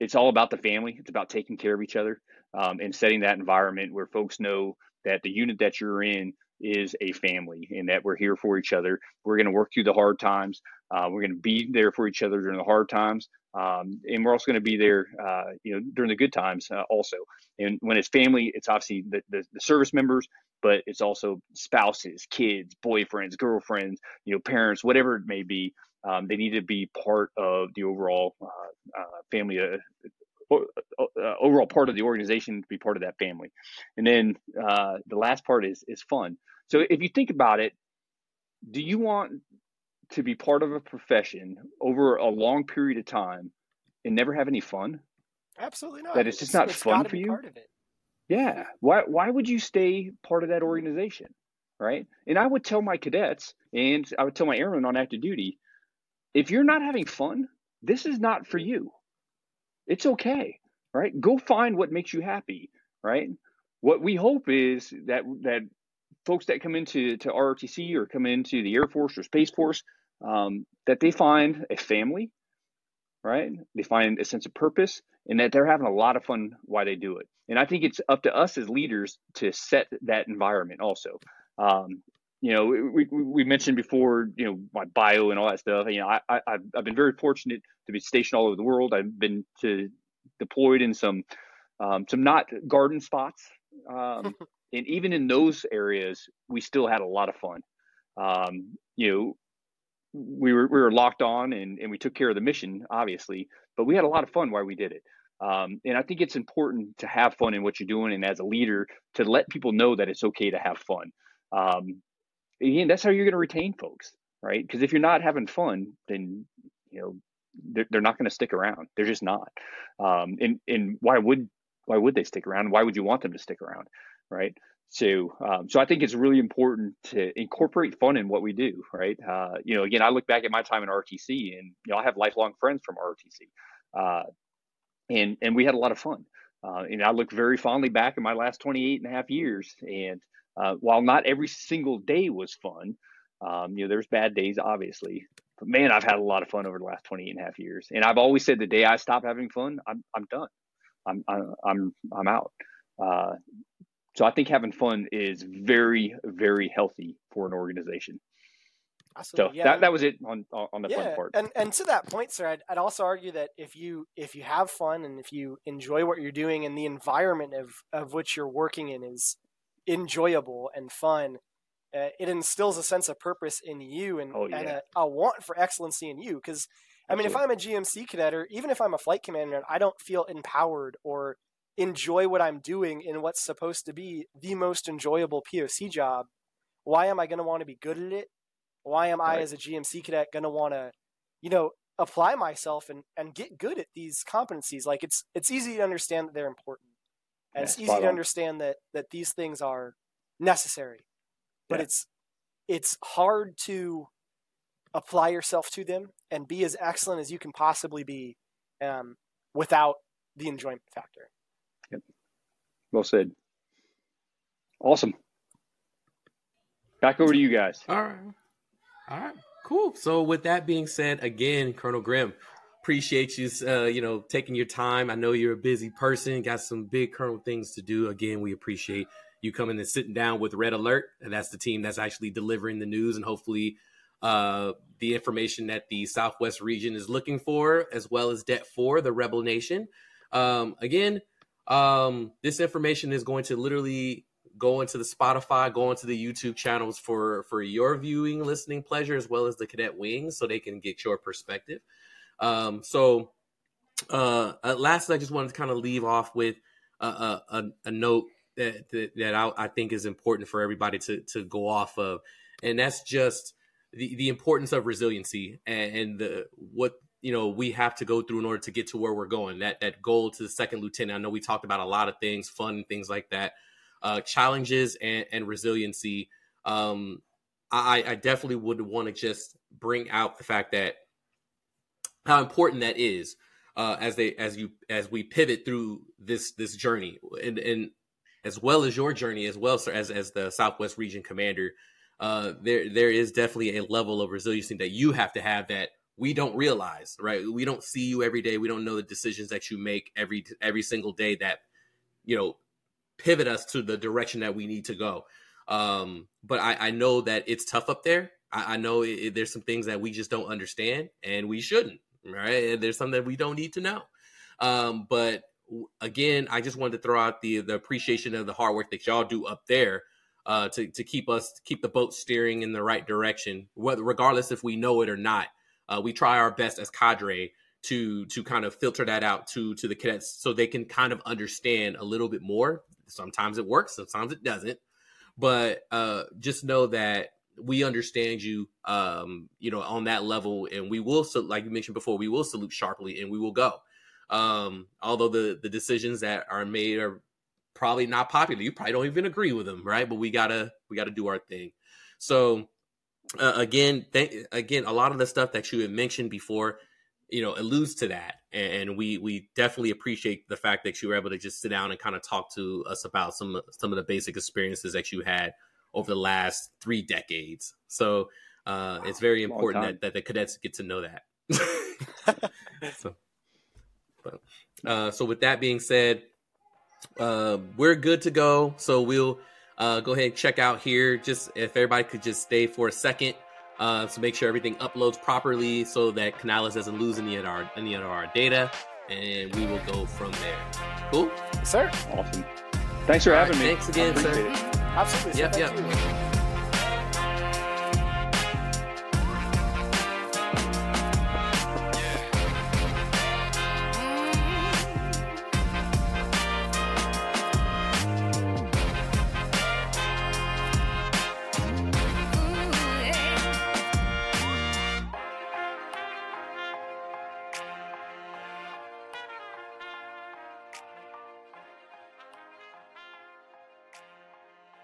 Speaker 4: it's all about the family. It's about taking care of each other um, and setting that environment where folks know that the unit that you're in is a family and that we're here for each other. We're going to work through the hard times. Uh, we're going to be there for each other during the hard times. Um, and we're also going to be there, uh, you know, during the good times uh, also. And when it's family, it's obviously the, the, the, service members, but it's also spouses, kids, boyfriends, girlfriends, you know, parents, whatever it may be. Um, they need to be part of the overall uh, uh, family uh, overall part of the organization to be part of that family. And then uh, the last part is is fun. So if you think about it, do you want to be part of a profession over a long period of time and never have any fun?
Speaker 5: Absolutely not.
Speaker 4: That it's just it's, not it's fun for you. Yeah. Why why would you stay part of that organization? Right. And I would tell my cadets and I would tell my airmen on active duty, if you're not having fun, this is not for you. It's okay, right? Go find what makes you happy, right? What we hope is that that folks that come into to ROTC or come into the Air Force or Space Force, um, that they find a family, right? They find a sense of purpose, and that they're having a lot of fun while they do it. And I think it's up to us as leaders to set that environment also. Um, you know, we, we, we, mentioned before, you know, my bio and all that stuff. You know, I, I, I've been very fortunate to be stationed all over the world. I've been to deployed in some, um, some not garden spots. Um, and even in those areas, we still had a lot of fun. Um, you know, we were, we were locked on and, and we took care of the mission, obviously, but we had a lot of fun while we did it. Um, and I think it's important to have fun in what you're doing, and as a leader, to let people know that it's okay to have fun. Um, again, that's how you're going to retain folks, right? Because if you're not having fun, then you know they're, they're not going to stick around. They're just not. Um, and and why would why would they stick around? Why would you want them to stick around, right? So um, so I think it's really important to incorporate fun in what we do, right? Uh, you know, again, I look back at my time in RTC, and you know, I have lifelong friends from RTC, uh, and and we had a lot of fun. Uh, and I look very fondly back at my last 28 and a half years, and uh, while not every single day was fun, um, you know, there's bad days, obviously. But man, I've had a lot of fun over the last 28 and a half years. And I've always said the day I stop having fun, I'm, I'm done. I'm, I'm, I'm out. Uh, so I think having fun is very, very healthy for an organization. Absolutely. So yeah. that, that was it on on the yeah. fun part.
Speaker 5: And and to that point, sir, I'd, I'd also argue that if you if you have fun and if you enjoy what you're doing and the environment of of which you're working in is enjoyable and fun, uh, it instills a sense of purpose in you and, oh, yeah. and a, a, want for excellency in you. Because, I mean, if I'm a GMC cadet or even if I'm a flight commander, I don't feel empowered or enjoy what I'm doing in what's supposed to be the most enjoyable POC job. Why am I going to want to be good at it? Why am right. I, as a GMC cadet, going to want to, you know, apply myself and, and get good at these competencies? Like it's it's easy to understand that they're important, and yeah, it's easy to understand that that these things are necessary but yeah. it's it's hard to apply yourself to them and be as excellent as you can possibly be um, without the enjoyment factor.
Speaker 4: Yep. Well said. Awesome. Back over to you guys.
Speaker 3: All right. All right. Cool. So with that being said, again, Colonel Grimm, appreciate you, uh, you know, taking your time. I know you're a busy person, got some big Colonel things to do. Again, we appreciate you coming and sitting down with Red Alert, and that's the team that's actually delivering the news and hopefully uh, the information that the Southwest region is looking for, as well as Det 4, the Rebel Nation. Um, again, um, this information is going to literally go into the Spotify, go into the YouTube channels for for your viewing, listening pleasure, as well as the cadet wings, so they can get your perspective. Um, so, uh, lastly, I just wanted to kind of leave off with a, a, a note that that, that I, I, think is important for everybody to to go off of, and that's just the the importance of resiliency and, and the what you know we have to go through in order to get to where we're going. That that goal to the second lieutenant. I know we talked about a lot of things, fun things like that, uh, challenges and, and resiliency. Um, I, I definitely would want to just bring out the fact that how important that is uh, as they as you as we pivot through this this journey and and as well as your journey as well sir, as as the Southwest Region Commander. Uh, there there is definitely a level of resiliency that you have to have that we don't realize, right? We don't see you every day. We don't know the decisions that you make every every single day that you know pivot us to the direction that we need to go. Um, but I, I know that it's tough up there. I, I know it, there's some things that we just don't understand, and we shouldn't. Right? There's something that we don't need to know. Um, but again, I just wanted to throw out the the appreciation of the hard work that y'all do up there uh, to to keep us keep the boat steering in the right direction, whether regardless if we know it or not. Uh, we try our best as cadre to to kind of filter that out to to the cadets so they can kind of understand a little bit more. Sometimes it works, sometimes it doesn't. But uh, just know that we understand you, um, you know, on that level, and we will, like you mentioned before, we will salute sharply, and we will go. Um, although the the decisions that are made are probably not popular, you probably don't even agree with them, right? But we gotta we gotta do our thing. So uh, again, th- again, a lot of the stuff that you had mentioned before, you know, alludes to that, and, we we definitely appreciate the fact that you were able to just sit down and kind of talk to us about some some of the basic experiences that you had over the last three decades. So uh, wow, it's very important that, that the cadets get to know that. so, but, uh, so with that being said, uh, we're good to go. So we'll uh, go ahead and check out here. Just if everybody could just stay for a second. Uh, to make sure everything uploads properly so that Canalys doesn't lose any of our any of our data, and we will go from there. Cool,
Speaker 5: sir.
Speaker 4: Awesome. Thanks for All having right,
Speaker 3: me. Thanks again, sir.
Speaker 5: It. Absolutely.
Speaker 3: Yep, yep.